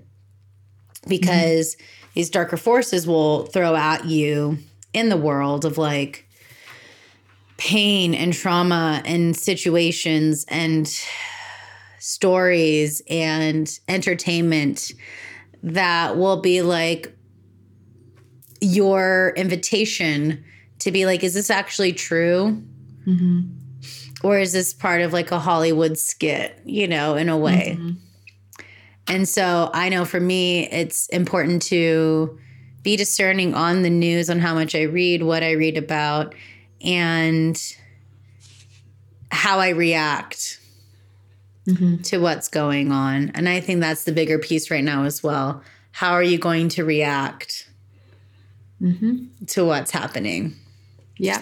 because these darker forces will throw at you in the world of like pain and trauma and situations and stories and entertainment that will be like your invitation to be like, is this actually true? Mm-hmm. Or is this part of like a Hollywood skit, you know, in a way? Mhm. And so I know for me, it's important to be discerning on the news, on how much I read, what I read about, and how I react Mm-hmm. to what's going on. And I think that's the bigger piece right now as well. How are you going to react Mm-hmm. to what's happening? Yeah,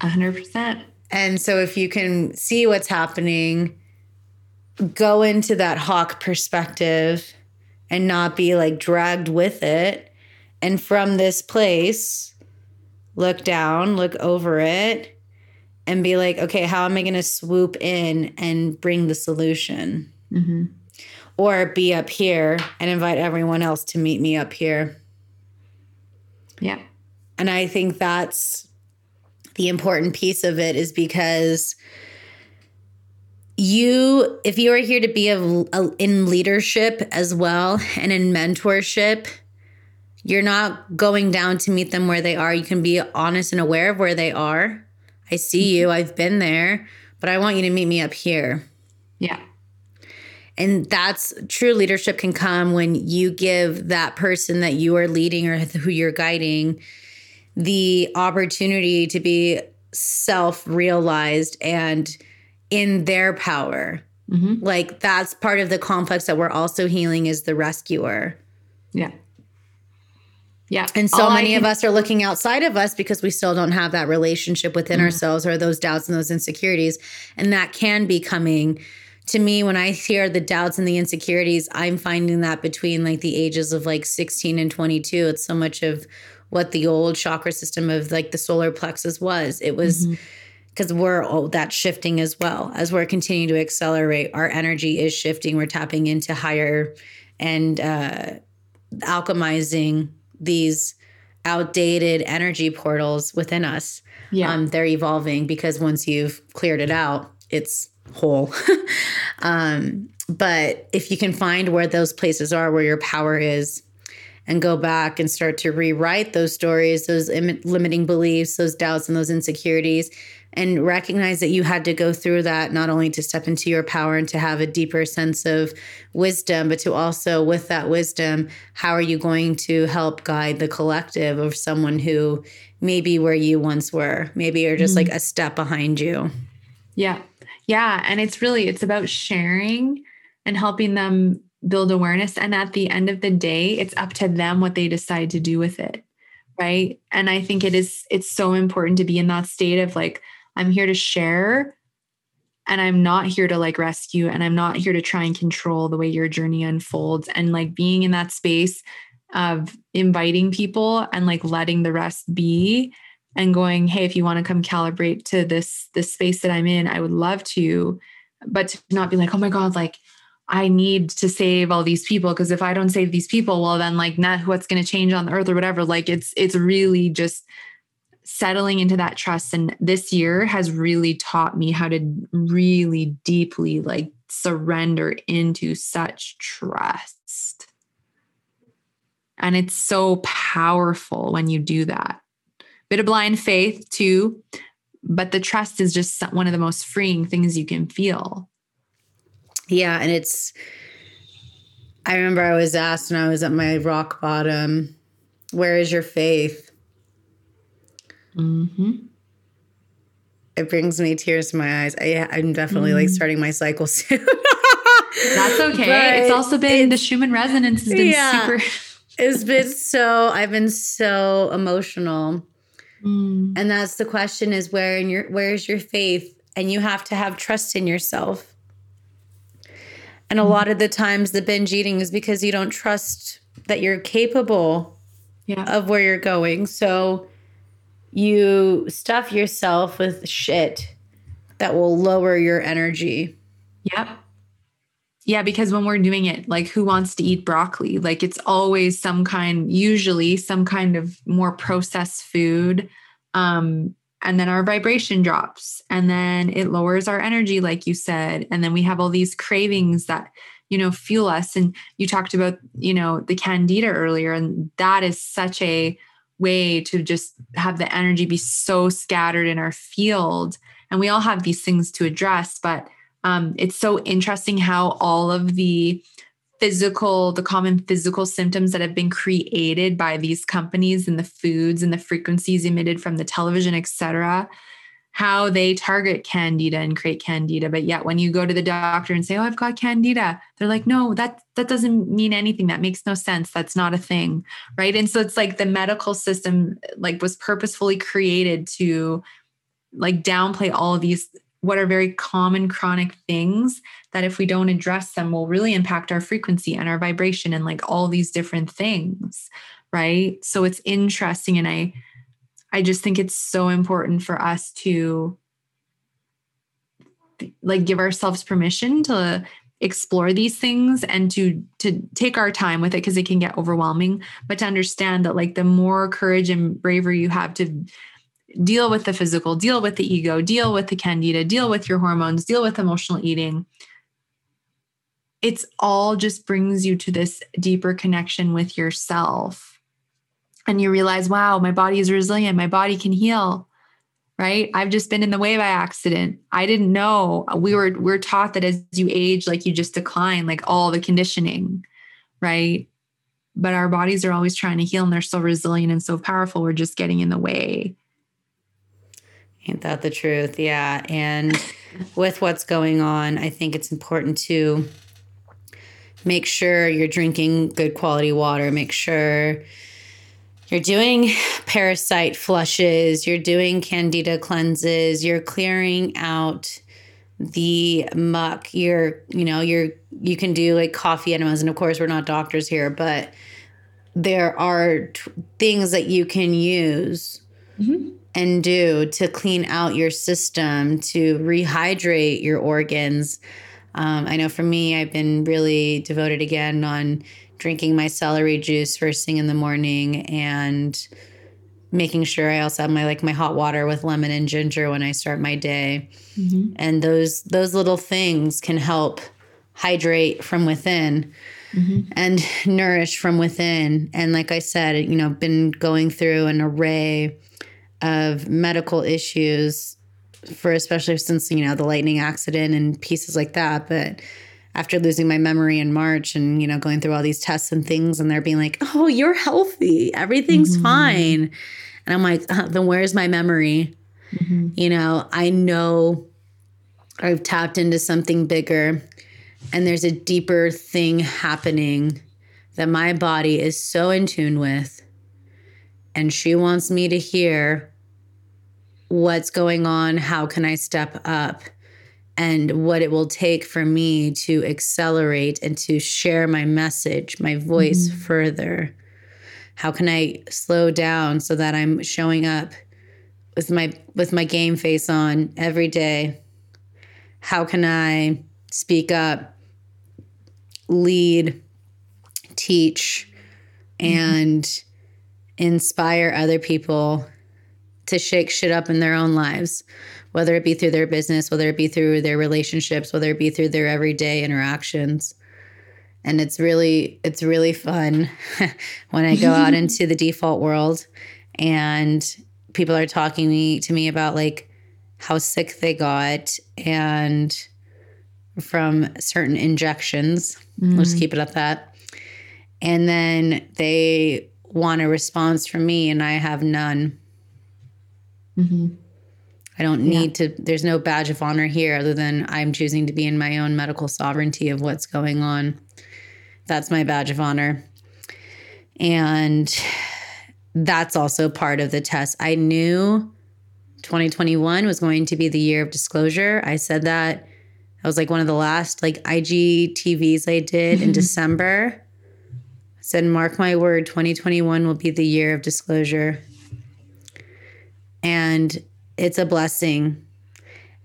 a hundred percent. And so if you can see what's happening, go into that hawk perspective and not be like dragged with it. And from this place, look down, look over it, and be like, okay, how am I going to swoop in and bring the solution? Mm-hmm. Or be up here and invite everyone else to meet me up here. Yeah. And I think that's the important piece of it is because you, if you are here to be a, a- in leadership as well and in mentorship, you're not going down to meet them where they are. You can be honest and aware of where they are. I see mm-hmm. you, I've been there, but I want you to meet me up here. Yeah. And that's true leadership can come when you give that person that you are leading or who you're guiding the opportunity to be self realized and in their power. Mm-hmm. Like that's part of the complex that we're also healing is the rescuer. Yeah. Yeah. And so All many of us are looking outside of us because we still don't have that relationship within Mhm. ourselves or those doubts and those insecurities. And that can be coming to me when I hear the doubts and the insecurities. I'm finding that between like the ages of like 16 and 22. It's so much of what the old chakra system of like the solar plexus was. It was because we're all that's shifting as well as we're continuing to accelerate our energy is shifting we're tapping into higher and uh, alchemizing these outdated energy portals within us. Yeah. Um, they're evolving because once you've cleared it out, it's whole. um, but if you can find where those places are, where your power is, and go back and start to rewrite those stories, those Im- limiting beliefs, those doubts, and those insecurities, and recognize that you had to go through that not only to step into your power and to have a deeper sense of wisdom, but to also, with that wisdom, how are you going to help guide the collective of someone who maybe where you once were, maybe you're just mm-hmm. like a step behind you? Yeah. Yeah. And it's really, it's about sharing and helping them build awareness. And at the end of the day, it's up to them what they decide to do with it. Right. And I think it is, it's so important to be in that state of like, I'm here to share and I'm not here to like rescue and I'm not here to try and control the way your journey unfolds. And like being in that space of inviting people and like letting the rest be and going, hey, if you want to come calibrate to this this space that I'm in, I would love to. But to not be like, oh my God, like I need to save all these people because if I don't save these people, well then like not what's going to change on the earth or whatever. Like it's it's really just settling into that trust and this year has really taught me how to really deeply like surrender into such trust. And it's so powerful when you do that. Bit of blind faith too, but the trust is just one of the most freeing things you can feel. Yeah. And it's, I remember I was asked when I was at my rock bottom, where is your faith? Mm-hmm. It brings me tears to my eyes. I, I'm definitely mm-hmm. like starting my cycle soon. That's okay. But it's also been it's, the Schumann resonance has been yeah, super. it's been so, I've been so emotional. Mm. And that's the question is where in your, where's your faith? And you have to have trust in yourself. And a mm-hmm. lot of the times the binge eating is because you don't trust that you're capable yeah. of where you're going. So you stuff yourself with shit that will lower your energy. Yep. Yeah, because when we're doing it, like who wants to eat broccoli? Like it's always some kind, usually some kind of more processed food. Um, and then our vibration drops and then it lowers our energy like you said and then we have all these cravings that you know fuel us. And you talked about you know the candida earlier and that is such a way to just have the energy be so scattered in our field. And we all have these things to address but um, it's so interesting how all of the physical the common physical symptoms that have been created by these companies and the foods and the frequencies emitted from the television etc how they target candida and create candida. But yet when you go to the doctor and say oh i've got candida they're like no that that doesn't mean anything. That makes no sense. That's not a thing. Right? And so it's like the medical system like was purposefully created to like downplay all of these what are very common chronic things that if we don't address them will really impact our frequency and our vibration and like all these different things right? So it's interesting and i i just think it's so important for us to like give ourselves permission to explore these things and to to take our time with it because it can get overwhelming but to understand that like the more courage and bravery you have to deal with the physical, deal with the ego, deal with the candida, deal with your hormones, deal with emotional eating. It's all just brings you to this deeper connection with yourself. And you realize, wow, my body is resilient, my body can heal. Right? I've just been in the way by accident. I didn't know. We were we're taught that as you age, like you just decline, like all the conditioning, right? But our bodies are always trying to heal and they're so resilient and so powerful. We're just getting in the way. Ain't that the truth? Yeah. And with what's going on, I think it's important to make sure you're drinking good quality water, make sure you're doing parasite flushes, you're doing candida cleanses, you're clearing out the muck. You're, you know, you're you can do like coffee enemas and of course we're not doctors here, but there are t- things that you can use mm-hmm and do to clean out your system, to rehydrate your organs, Um, I know for me, I've been really devoted again on drinking my celery juice first thing in the morning and making sure I also have my like my hot water with lemon and ginger when I start my day. Mm-hmm. And those those little things can help hydrate from within mm-hmm. and nourish from within. And like I said, you know, been going through an array of medical issues for especially since you know the lightning accident and pieces like that but after losing my memory in March and you know going through all these tests and things and they're being like oh you're healthy everything's mm-hmm. fine and I'm like uh, then where's my memory mm-hmm. you know I know I've tapped into something bigger and there's a deeper thing happening that my body is so in tune with and she wants me to hear what's going on, how can I step up, and what it will take for me to accelerate and to share my message, my voice mm-hmm. further. How can I slow down so that I'm showing up with my with my game face on every day? How can I speak up, lead, teach, mm-hmm. Inspire other people to shake shit up in their own lives, whether it be through their business, whether it be through their relationships, whether it be through their everyday interactions. And it's really, it's really fun when I go out into the default world and people are talking me, to me about like how sick they got and from certain injections. Mm. We'll mm. keep it at that. And then they want a response from me, and I have none. Mm-hmm. I don't need yeah. to, there's no badge of honor here other than I'm choosing to be in my own medical sovereignty of what's going on. That's my badge of honor. And that's also part of the test. I knew 2021 was going to be the year of disclosure. I said that. That was like one of the last like IGTVs I did in December. Said, mark my word, 2021 will be the year of disclosure. And it's a blessing.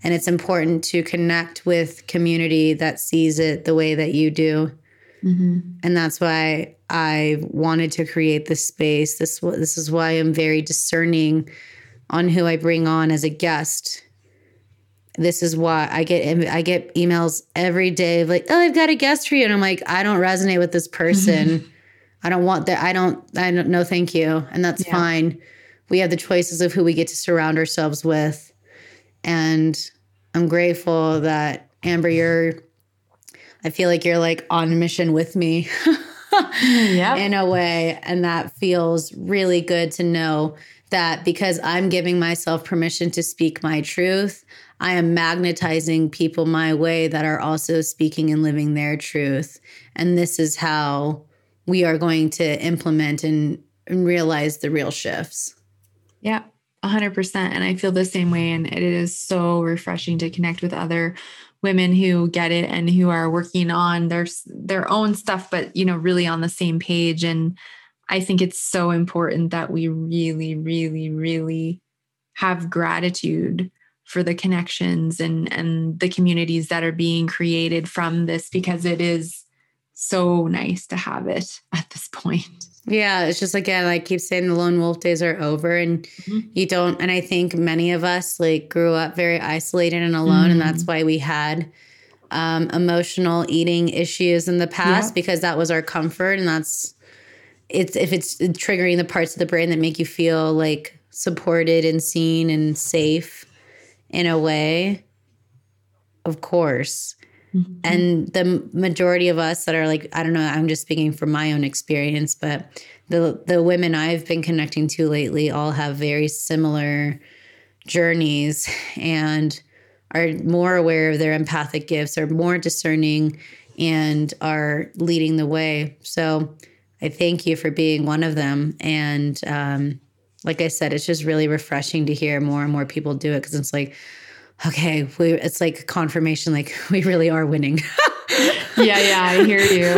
And it's important to connect with community that sees it the way that you do. Mm-hmm. And that's why I wanted to create this space. This this is why I'm very discerning on who I bring on as a guest. This is why I get I get emails every day of like, "Oh, I've got a guest for you," and I'm like, "I don't resonate with this person. I don't want that. I don't. I don't. No, thank you." And that's yeah. fine we have the choices of who we get to surround ourselves with. And I'm grateful that Amber, you're, I feel like you're like on mission with me. yeah. In a way. And that feels really good to know that because I'm giving myself permission to speak my truth, I am magnetizing people my way that are also speaking and living their truth. And this is how we are going to implement and, and realize the real shifts. Yeah, 100%. And I feel the same way. And it is so refreshing to connect with other women who get it and who are working on their their own stuff but you know really on the same page and i think it's so important that we really really really have gratitude for the connections and and the communities that are being created from this because it is so nice to have it at this point yeah, it's just again, I keep saying the lone wolf days are over and mm-hmm. you don't and I think many of us like grew up very isolated and alone mm-hmm. and that's mm-hmm. why we had um, emotional eating issues in the past yeah. because that was our comfort and that's it's if it's triggering the parts of the brain that make you feel like supported and seen and safe in a way of course Mm-hmm. And the majority of us that are like, I don't know, I'm just speaking from my own experience, but the the women I've been connecting to lately all have very similar journeys and are more aware of their empathic gifts, are more discerning and are leading the way. So I thank you for being one of them. And um, like I said, it's just really refreshing to hear more and more people do it because it's like, okay, we, it's like confirmation, like we really are winning. yeah, yeah, I hear you.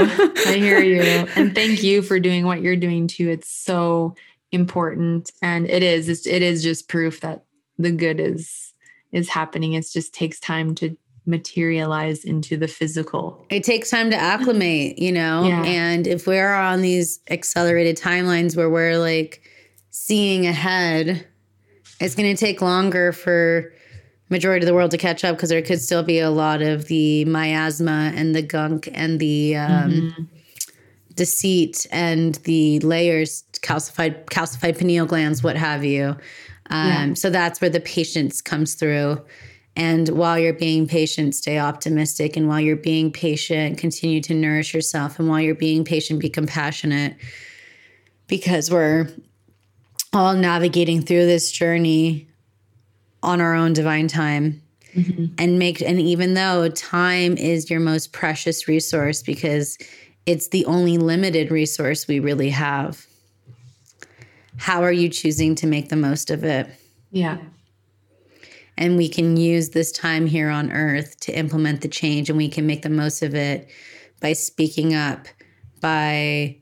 I hear you. And thank you for doing what you're doing too. It's so important. And it is, it is just proof that the good is, is happening. It just takes time to materialize into the physical. It takes time to acclimate, you know? Yeah. And if we're on these accelerated timelines where we're like seeing ahead, it's going to take longer for majority of the world to catch up because there could still be a lot of the miasma and the gunk and the um, Mm-hmm. deceit and the layers, calcified calcified pineal glands, what have you. Um, Yeah. So that's where the patience comes through. And while you're being patient, stay optimistic. And while you're being patient, continue to nourish yourself. And while you're being patient, be compassionate because we're all navigating through this journey on our own divine time. Mm-hmm. And make and even though time is your most precious resource because it's the only limited resource we really have how are you choosing to make the most of it? Yeah. and we can use this time here on earth to implement the change and we can make the most of it by speaking up by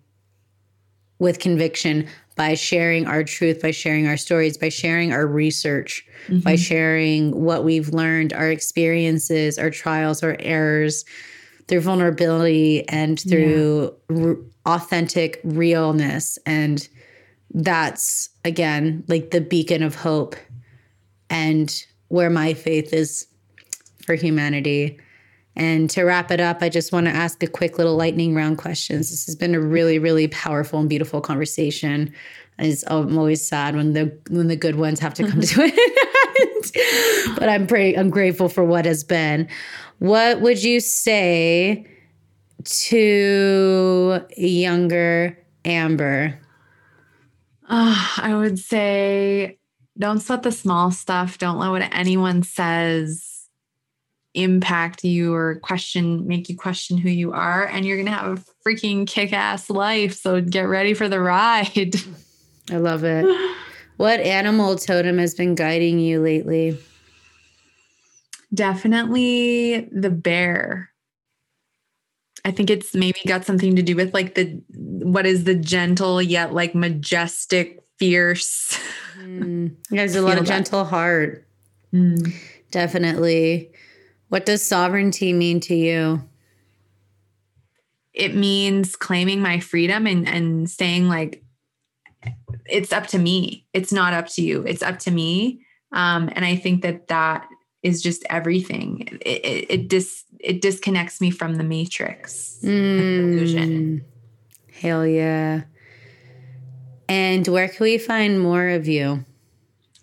with conviction by sharing our truth by sharing our stories by sharing our research by mm-hmm. sharing what we've learned our experiences our trials our errors through vulnerability and through r- authentic realness. And that's again like the beacon of hope and where my faith is for humanity. And to wrap it up, I just want to ask a quick little lightning round questions. This has been a really, really powerful and beautiful conversation. It's, I'm always sad when the when the good ones have to come to an end. but I'm pretty I'm grateful for what has been. What would you say to younger Amber? Uh, I would say don't sweat the small stuff. Don't let what anyone says impact you or question, make you question who you are. And you're going to have a freaking kick ass life. So get ready for the ride. I love it. What animal totem has been guiding you lately? Definitely the bear. I think it's maybe got something to do with like the what is the gentle yet like majestic, fierce. Mm, you guys have a lot of that. gentle heart. Mm. Definitely. What does sovereignty mean to you? It means claiming my freedom and and saying like it's up to me. It's not up to you. It's up to me. Um, and I think that that is just everything. It, it, it dis it disconnects me from the matrix. illusion. Mm, hell yeah. And where can we find more of you?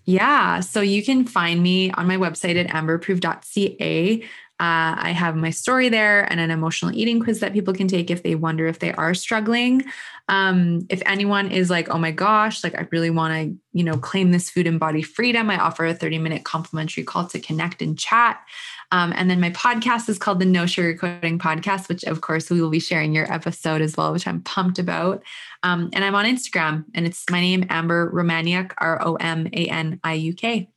Yeah. So you can find me on my website at amberproof.ca. Uh, I have my story there and an emotional eating quiz that people can take if they wonder if they are struggling. Um, if anyone is like, oh my gosh, like I really want to, you know, claim this food and body freedom, I offer a 30 minute complimentary call to connect and chat. Um, and then my podcast is called the No Sugarcoating Podcast, which of course we will be sharing your episode as well, which I'm pumped about. Um, and I'm on Instagram and it's my name, Amber Romaniuk, R O M A N I U K.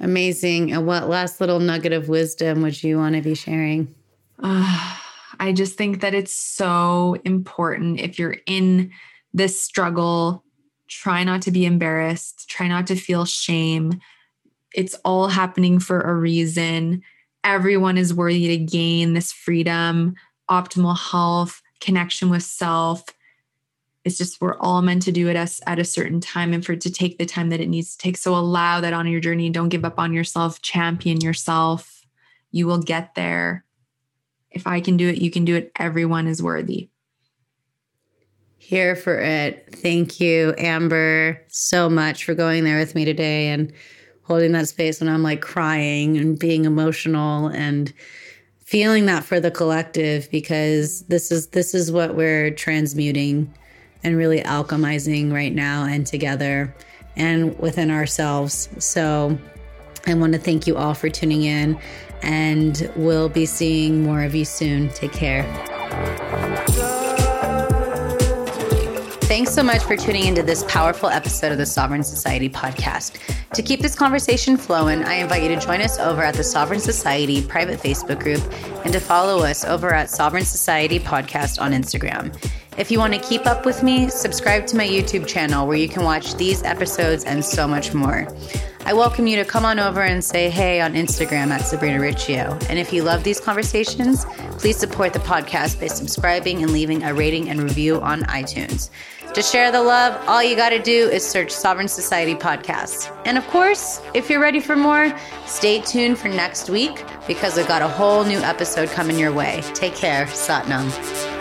Amazing. And what last little nugget of wisdom would you want to be sharing? Uh, I just think that it's so important if you're in this struggle, try not to be embarrassed, try not to feel shame. It's all happening for a reason. Everyone is worthy to gain this freedom, optimal health, connection with self. It's just we're all meant to do it as, at a certain time and for it to take the time that it needs to take. So allow that on your journey. Don't give up on yourself, champion yourself. You will get there. If I can do it, you can do it. Everyone is worthy. Here for it. Thank you, Amber, so much for going there with me today and holding that space when I'm like crying and being emotional and feeling that for the collective because this is this is what we're transmuting and really alchemizing right now and together and within ourselves. So I want to thank you all for tuning in and we'll be seeing more of you soon. Take care. So much for tuning into this powerful episode of the Sovereign Society podcast. To keep this conversation flowing, I invite you to join us over at the Sovereign Society private Facebook group and to follow us over at Sovereign Society Podcast on Instagram. If you want to keep up with me, subscribe to my YouTube channel where you can watch these episodes and so much more. I welcome you to come on over and say hey on Instagram at Sabrina Riccio. And if you love these conversations, please support the podcast by subscribing and leaving a rating and review on iTunes. To share the love, all you got to do is search Sovereign Society Podcast. And of course, if you're ready for more, stay tuned for next week because I've got a whole new episode coming your way. Take care. Satnam.